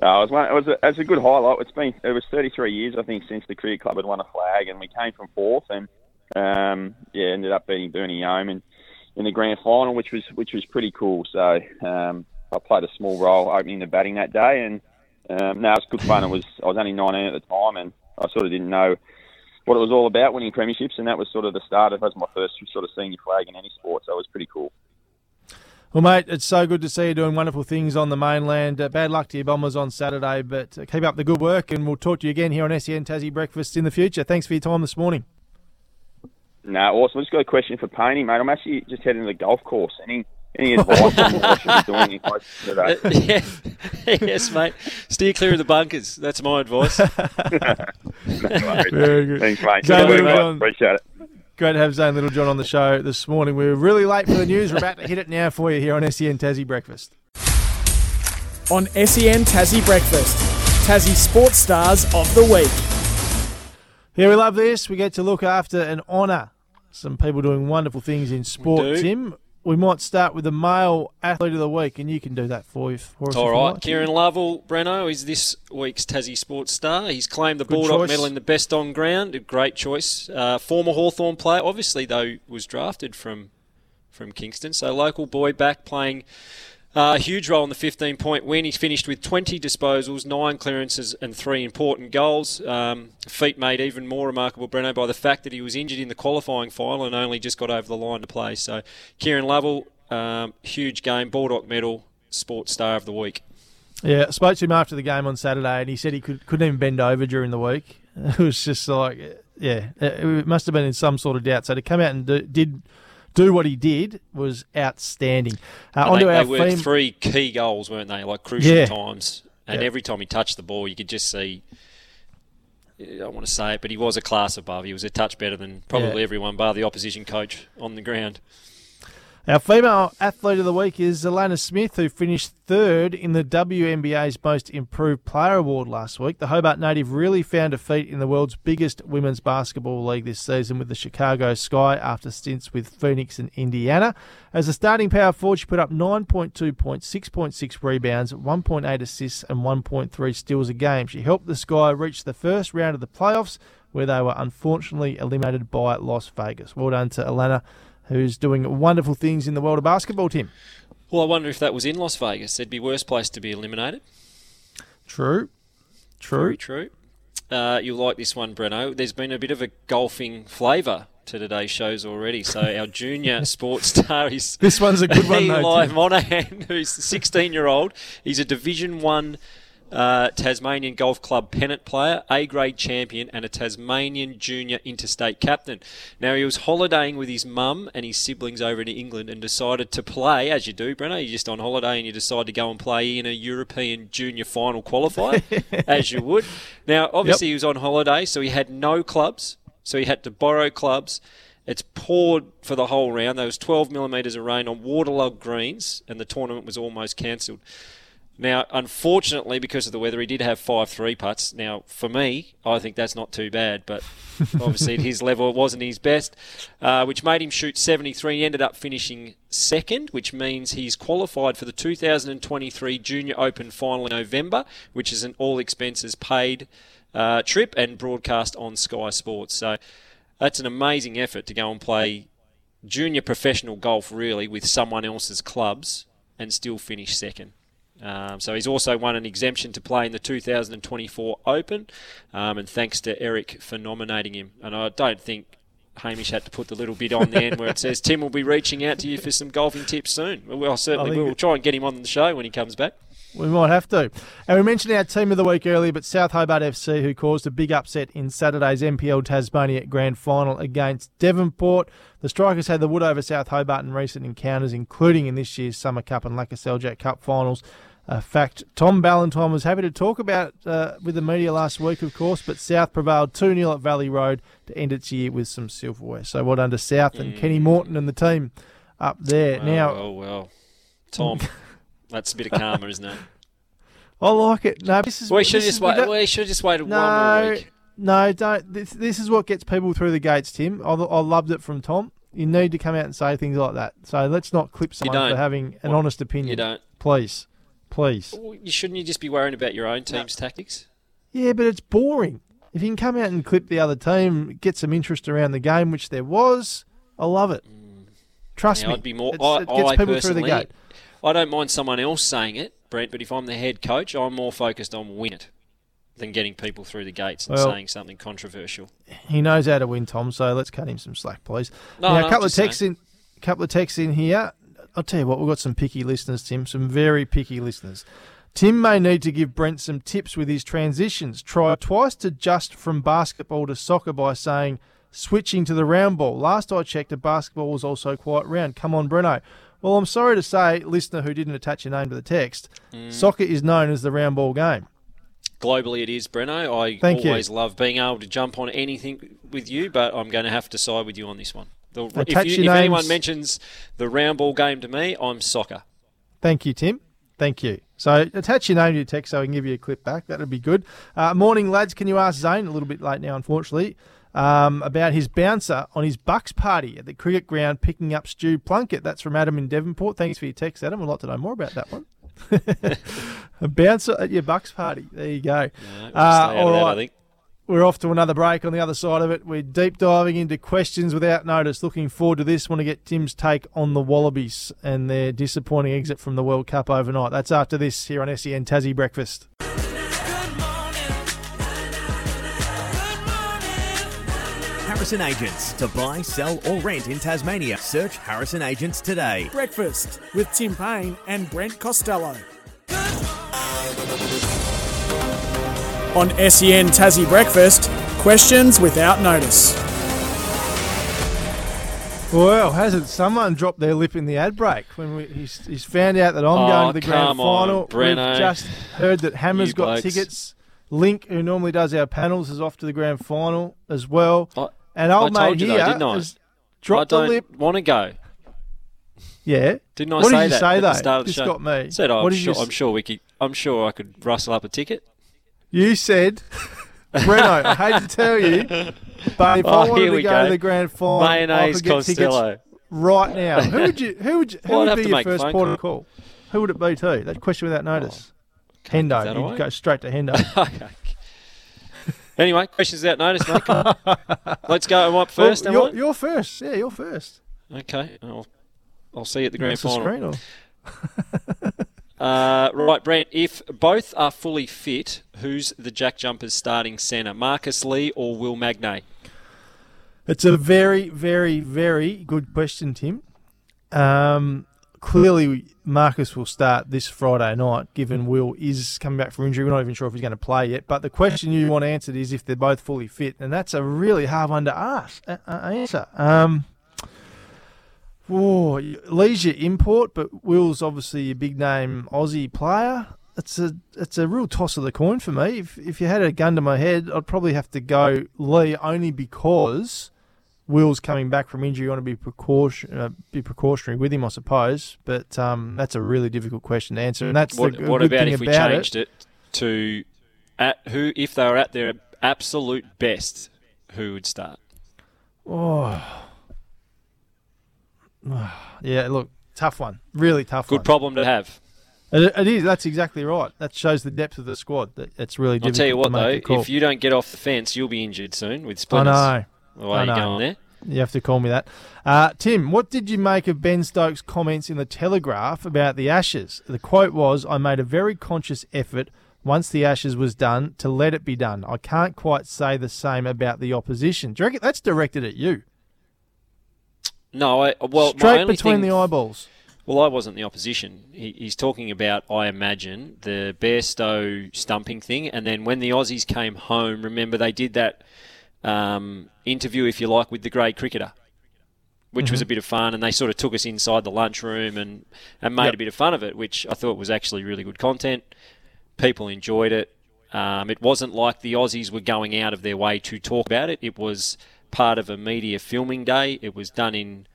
Uh, it was one, it was a, it was a good highlight. It's been it was 33 years I think since the cricket club had won a flag, and we came from fourth, and um, yeah, ended up beating Burnie Yeoman in the grand final, which was which was pretty cool. So um, I played a small role opening the batting that day, and um, no, it was good fun. It was I was only 19 at the time, and I sort of didn't know what it was all about winning premierships, and that was sort of the start of. That was my first sort of senior flag in any sport, so it was pretty cool. Well, mate, it's so good to see you doing wonderful things on the mainland. Uh, bad luck to your Bombers on Saturday, but uh, keep up the good work, and we'll talk to you again here on SEN Tassie Breakfast in the future. Thanks for your time this morning. No, awesome. I just got a question for Painey, mate. I'm actually just heading to the golf course. Any any advice on what I should be doing in close today? Uh, yeah. yes, mate. Steer clear of the bunkers. That's my advice. no worries. Very good. Thanks, mate. Zane Good work, mate. Littlejohn. Appreciate it. Great to have Zane Littlejohn on the show this morning. We were really late for the news. We're about to hit it now for you here on SEN Tassie Breakfast. On SEN Tassie Breakfast, Tassie Sports Stars of the Week. Yeah, we love this. We get to look after and honour some people doing wonderful things in sport. do. Tim, we might start with the male athlete of the week, and you can do that for, you, for us. All right, like. Kieran Lovell, Breno, is this week's Tassie Sports Star. He's claimed the Good Bulldog choice. medal in the best on ground. A great choice. Uh, former Hawthorn player, obviously though, was drafted from from Kingston. So local boy back playing uh, huge role in the 15 point win. He finished with 20 disposals, nine clearances, and three important goals. Um, feat made even more remarkable, Breno, by the fact that he was injured in the qualifying final and only just got over the line to play. So Kieran Lovell, um, huge game, Bulldog medal, sports star of the week. Yeah, I spoke to him after the game on Saturday, and he said he could, couldn't even bend over during the week. It was just like, yeah, it it must have been in some sort of doubt. So to come out and do, did do what he did was outstanding. Uh, onto they, our they were theme- three key goals, weren't they? Like crucial Yeah. times. And Yeah. every time he touched the ball, you could just see. I don't want to say it, but he was a class above. He was a touch better than probably Yeah. everyone, bar the opposition coach on the ground. Our female athlete of the week is Alanna Smith, who finished third in the WNBA's Most Improved Player Award last week. The Hobart native really found a feat in the world's biggest women's basketball league this season with the Chicago Sky after stints with Phoenix and Indiana. As a starting power forward, she put up 9.2 points, 6.6 rebounds, 1.8 assists, and 1.3 steals a game. She helped the Sky reach the first round of the playoffs, where they were unfortunately eliminated by Las Vegas. Well done to Alanna who's doing wonderful things in the world of basketball, Tim. Well, I wonder if that was in Las Vegas. There'd be worse place to be eliminated. True. True. Very true. Uh, you'll like this one, Breno. There's been a bit of a golfing flavour to today's shows already. So our junior sports star is This one's a good one, though, Eli Tim. Monahan, who's 16 year old. He's a Division One uh, Tasmanian Golf Club pennant player, A grade champion, and a Tasmanian junior interstate captain. Now he was holidaying with his mum and his siblings over in England and decided to play, as you do, Brenner. You're just on holiday and you decide to go and play in a European junior final qualifier, as you would. Now, obviously, he was on holiday, so he had no clubs, so he had to borrow clubs. It's poured for the whole round. There was 12 millimetres of rain on waterlogged greens, and the tournament was almost cancelled. Now, unfortunately, because of the weather, he did have five three putts. Now, for me, I think that's not too bad, but obviously at his level, it wasn't his best, uh, which made him shoot 73. He ended up finishing second, which means he's qualified for the 2023 Junior Open final in November, which is an all expenses paid uh, trip and broadcast on Sky Sports. So that's an amazing effort to go and play junior professional golf, really, with someone else's clubs and still finish second. Um, so he's also won an exemption to play in the 2024 Open, um, and thanks to Eric for nominating him. And I don't think Hamish had to put the little bit on the end where it says Tim will be reaching out to you for some golfing tips soon. Well, certainly We'll try and get him on the show when he comes back. We might have to. And we mentioned our team of the week earlier, but South Hobart FC, who caused a big upset in Saturday's NPL Tasmania Grand Final against Devonport. The Strikers had the wood over South Hobart in recent encounters, including in this year's Summer Cup and Lakoseljac Cup finals. A fact Tom Ballantyne was happy to talk about uh, with the media last week, of course, but South prevailed 2 0 at Valley Road to end its year with some silverware. So well done to South and Kenny Morton and the team up there. Well, now, well, well. Tom, that's a bit of karma, isn't it? I like it. No, this is We should just wait. We should just waited no, one more week. No, don't. This, this is what gets people through the gates, Tim. I, I loved it from Tom. You need to come out and say things like that. So let's not clip someone for having an Well, honest opinion. you don't. Please. Please. Well, you shouldn't you just be worrying about your own team's tactics? Yeah, but it's boring. If you can come out and clip the other team, get some interest around the game, which there was, I love it. Mm. Trust Now, me. I'd be more. It's- I, it gets I people through the gate. I don't mind someone else saying it, Brent, but if I'm the head coach, I'm more focused on win it than getting people through the gates and Well- saying something controversial. He knows how to win, Tom. So let's cut him some slack, please. No, now, no, a I'm couple of texts saying. in, couple of texts in here. I'll tell you what, we've got some picky listeners, Tim. Some very picky listeners. Tim may need to give Brent some tips with his transitions. Try twice to adjust from basketball to soccer by saying switching to the round ball. Last I checked, a basketball was also quite round. Come on, Breno. Well, I'm sorry to say, listener who didn't attach your name to the text, Mm. soccer is known as the round ball game. Globally, it is, Breno. I Thank you. always love being able to jump on anything with you, but I'm going to have to side with you on this one. The, if you, if anyone mentions the round ball game to me, I'm soccer. Thank you, Tim. Thank you. So attach your name to your text so I can give you a clip back. That would be good. Uh, morning, lads. Can you ask Zane, a little bit late now, unfortunately, um, about his bouncer on his Bucks party at the cricket ground picking up Stu Plunkett? That's from Adam in Devonport. Thanks for your text, Adam. I'd like to know more about that one. a bouncer at your Bucks party. There you go. we'll Uh, stay out all of that, I right. Think. We're off to another break on the other side of it. We're deep diving into questions without notice. Looking forward to this. Want to get Tim's take on the Wallabies and their disappointing exit from the World Cup overnight. That's after this here on SEN Tassie Breakfast. Harrison Agents. To buy, sell, or rent in Tasmania, search Harrison Agents today. Breakfast with Tim Payne and Brent Costello. On SEN Tassie Breakfast, questions without notice. Well, hasn't someone dropped their lip in the ad break when we, he's, he's found out that I'm Oh, going to the grand come on, final? Breno. We've just heard that Hammer's You got blokes. tickets. Link, who normally does our panels, is off to the grand final as well. I, and I old told mate you here though, didn't I? has dropped the don't lip. want to go. Yeah. Didn't I what say did you that say at though? the start of the Just show? got me. Said oh, I'm what did sure. you? I'm sure we could. I'm sure I could rustle up a ticket. You said, Breno, I hate to tell you, but if Oh, I wanted to go, go. to the grand final, I Mayonnaise could get tickets Costello. right now. Who would you? Who would? You, who Well, I'd be to your first port of call? Who would it be too? That question without oh. notice. Hendo. You'd away. go straight to Hendo. okay. Anyway, questions without notice, mate. Let's go. Am I up first? Well, you're, you're first. Yeah, you're first. Okay. I'll, I'll see you at the grand That's the final. Uh, right, Brent. If both are fully fit, who's the Jack Jumpers starting centre? Marcus Lee or Will Magnay? It's a very, very, very good question, Tim. Um, clearly, Marcus will start this Friday night, given Will is coming back from injury. We're not even sure if he's going to play yet. But the question you want answered is if they're both fully fit, and that's a really hard one to ask, uh, uh, answer. Um, oh, Lee's your import, but Will's obviously a big name Aussie player. It's a it's a real toss of the coin for me. If if you had a gun to my head, I'd probably have to go Lee only because Will's coming back from injury. You want to be precaution uh, be precautionary with him, I suppose. But um, that's a really difficult question to answer, and that's What, the what about if we about changed it. to at who if they were at their absolute best, who would start? Oh. yeah, look, tough one. Really tough Good one. problem to have. It, it is. That's exactly right. That shows the depth of the squad. That it's really I'll tell you what though, if you don't get off the fence, you'll be injured soon with splinters. I know. Way I know. going there. You have to call me that. Uh, Tim, what did you make of Ben Stokes' comments in the Telegraph about the Ashes? The quote was, I made a very conscious effort once the Ashes was done to let it be done. I can't quite say the same about the opposition. Do you reckon that's directed at you? No, I, well, Straight between thing- the eyeballs. Well, I wasn't the opposition. He, he's talking about, I imagine, the Bairstow stumping thing, and then when the Aussies came home, remember they did that um, interview, if you like, with the great cricketer, which was Mhm. a bit of fun, and they sort of took us inside the lunchroom and and made Yep. a bit of fun of it, which I thought was actually really good content. People enjoyed it. Um, it wasn't like the Aussies were going out of their way to talk about it. It was part of a media filming day. It was done in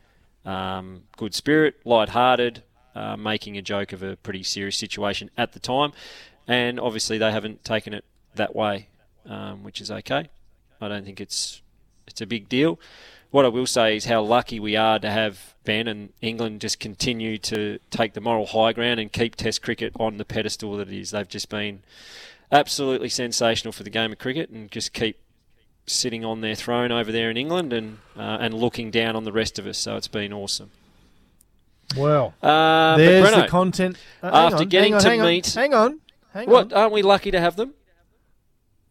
um, good spirit, light-hearted, uh, making a joke of a pretty serious situation at the time, and obviously they haven't taken it that way, um, which is okay. I don't think it's it's a big deal. What I will say is how lucky we are to have Ben and England just continue to take the moral high ground and keep Test cricket on the pedestal that it is. They've just been absolutely sensational for the game of cricket and just keep sitting on their throne over there in England and uh, and looking down on the rest of us. So it's been awesome. Well, Uh, there's Breno, the content. Uh, after on, getting on, to hang on, meet, hang on, hang what on. aren't we lucky to have them?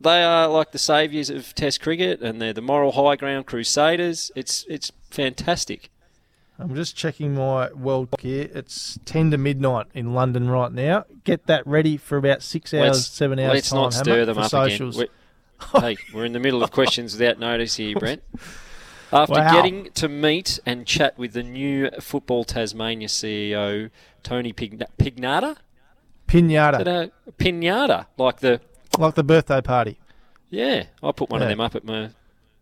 They are like the saviours of Test cricket, and they're the moral high ground crusaders. It's it's fantastic. I'm just checking my world clock here. It's 10 to midnight in London right now. Get that ready for about six hours, Let's- seven hours Let's time. not Hammer, stir them for up socials. again. We're, hey, we're in the middle of questions without notice here, Brent. After Wow. getting to meet and chat with the new Football Tasmania CEO, Tony Pigna- Pignata? Pinata, pinata? Like the. like the birthday party. Yeah, I put one of them up at my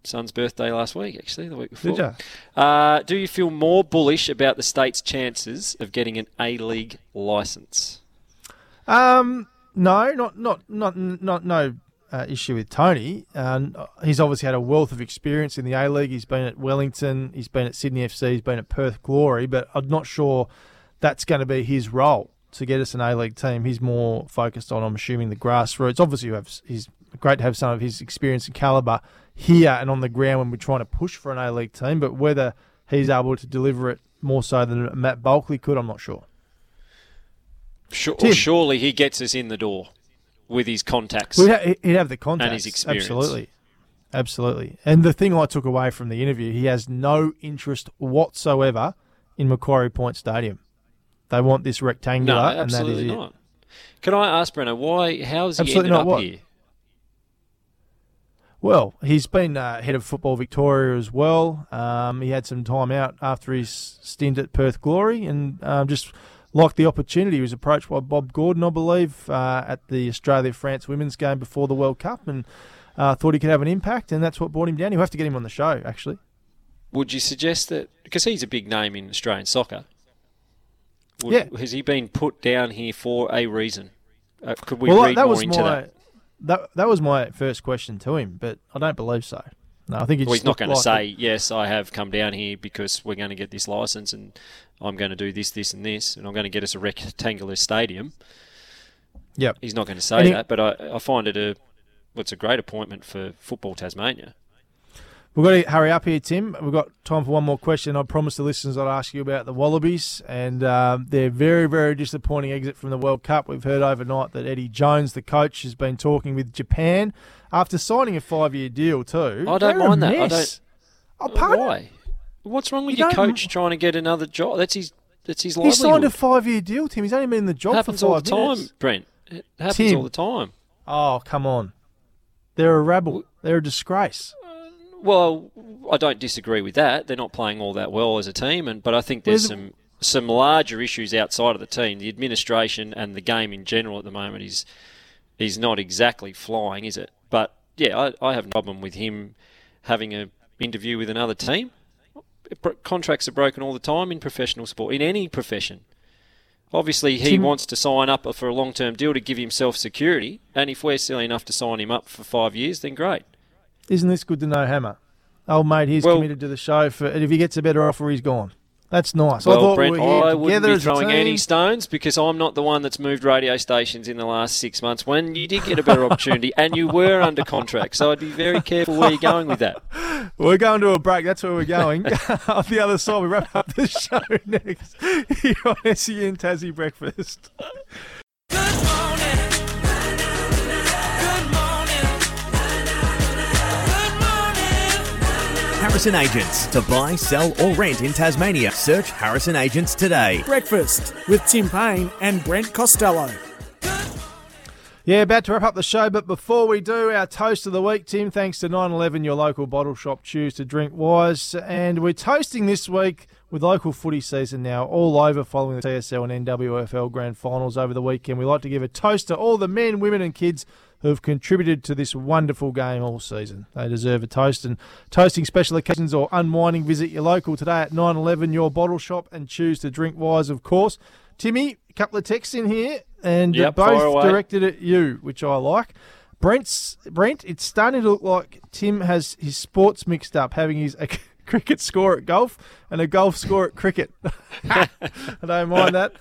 son's birthday last week, actually, the week before. Did ya? Uh, do you feel more bullish about the state's chances of getting an A League licence? Um, no, not not not not no uh, issue with Tony. Um, he's obviously had a wealth of experience in the A League. He's been at Wellington, he's been at Sydney FC, he's been at Perth Glory, but I'm not sure that's going to be his role to get us an A League team. He's more focused on, I'm assuming, the grassroots. Obviously, you have, he's great to have some of his experience and calibre here and on the ground when we're trying to push for an A League team, but whether he's able to deliver it more so than Matt Bulkeley could, I'm not sure. Sure, surely he gets us in the door with his contacts. Well, he'd ha- he'd have the contacts. And his experience. Absolutely. Absolutely. And the thing I took away from the interview, he has no interest whatsoever in Macquarie Point Stadium. They want this rectangular, no, and that is absolutely it. not. Can I ask Brenner why? How has he Absolutely ended not up what? here? Well, he's been uh, head of football Victoria as well. Um, he had some time out after his stint at Perth Glory, and um, just liked the opportunity. He was approached by Bob Gordon, I believe, uh, at the Australia France women's game before the World Cup, and uh, thought he could have an impact, and that's what brought him down. You'll have to get him on the show, actually. Would you suggest that because he's a big name in Australian soccer? Would, Yeah. Has he been put down here for a reason? Uh, could we well, read that more was into my that? that that was my first question to him, but I don't believe so. No, I think Well, he's not going to like say yes. I have come down here because we're going to get this license, and I'm going to do this, this, and this, and I'm going to get us a rectangular stadium. Yep. He's not going to say he- that, but I, I find it a what's a great appointment for football Tasmania. We've got to hurry up here, Tim. We've got time for one more question. I promised the listeners I'd ask you about the Wallabies and um, their very, very disappointing exit from the World Cup. We've heard overnight that Eddie Jones, the coach, has been talking with Japan after signing a five-year deal too. I don't They're mind that. I don't. Oh, pardon? Why? What's wrong with You your coach trying to get another job? That's his. That's his life. He signed a five-year deal, Tim. He's only been in the job it happens for all the time, minutes. Brent. It happens Tim. all the time. Oh, come on. They're a rabble. They're a disgrace. Well, I don't disagree with that. They're not playing all that well as a team, and but I think there's Where's- some some larger issues outside of the team. The administration and the game in general at the moment is is not exactly flying, is it? But yeah, I, I have no problem with him having an interview with another team. Contracts are broken all the time in professional sport, in any profession. Obviously, he Tim- wants to sign up for a long-term deal to give himself security, and if we're silly enough to sign him up for five years, then great. Isn't this good to know, Hammer? Old mate, he's Well- committed to the show for, and if he gets a better offer, he's gone. That's nice. I thought Brent, we I wouldn't be throwing any stones because I'm not the one that's moved radio stations in the last six months when you did get a better opportunity and you were under contract. So I'd be very careful where you're going with that. We're going to a break. That's where we're going. on the other side, we wrap up the show next here on SEN Tassie Breakfast. Harrison Agents. To buy, sell, or rent in Tasmania, search Harrison Agents today. Breakfast with Tim Payne and Brent Costello. Yeah, about to wrap up the show, but before we do, our toast of the week, Tim, thanks to 911, your local bottle shop, choose to drink wise. And we're toasting this week with local footy season now all over following the TSL and NWFL grand finals over the weekend. We like to give a toast to all the men, women, and kids who have contributed to this wonderful game all season. They deserve a toast. And toasting special occasions or unwinding, visit your local today at 911, your bottle shop, and choose to drink wise, of course. Timmy, a couple of texts in here, and Yep, both directed at you, which I like. Brent's Brent, it's starting to look like Tim has his sports mixed up, having his cricket score at golf and a golf score at cricket. I don't mind that.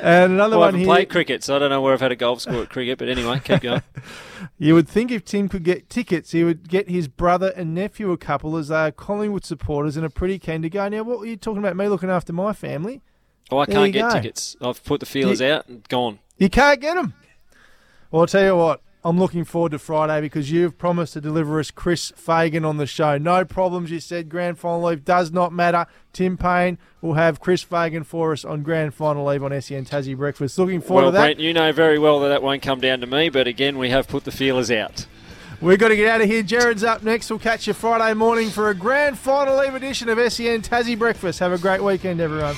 And another Well, I one haven't here. played cricket, so I don't know where I've had a golf score at cricket. But anyway, keep going. You would think if Tim could get tickets, he would get his brother and nephew a couple, as they are Collingwood supporters and are pretty keen to go. Now, what were you talking about? Me looking after my family? Oh, I There can't get go. tickets. I've put the feelers out and gone. You can't get them. Well, I'll tell you what. I'm looking forward to Friday because you've promised to deliver us Chris Fagan on the show. No problems, you said. Grand final leave does not matter. Tim Payne will have Chris Fagan for us on grand final leave on SEN Tassie Breakfast. Looking forward Well, to that. Brent, you know very well that that won't come down to me, but again, we have put the feelers out. We've got to get out of here. Jared's up next. We'll catch you Friday morning for a grand final leave edition of SEN Tassie Breakfast. Have a great weekend, everyone.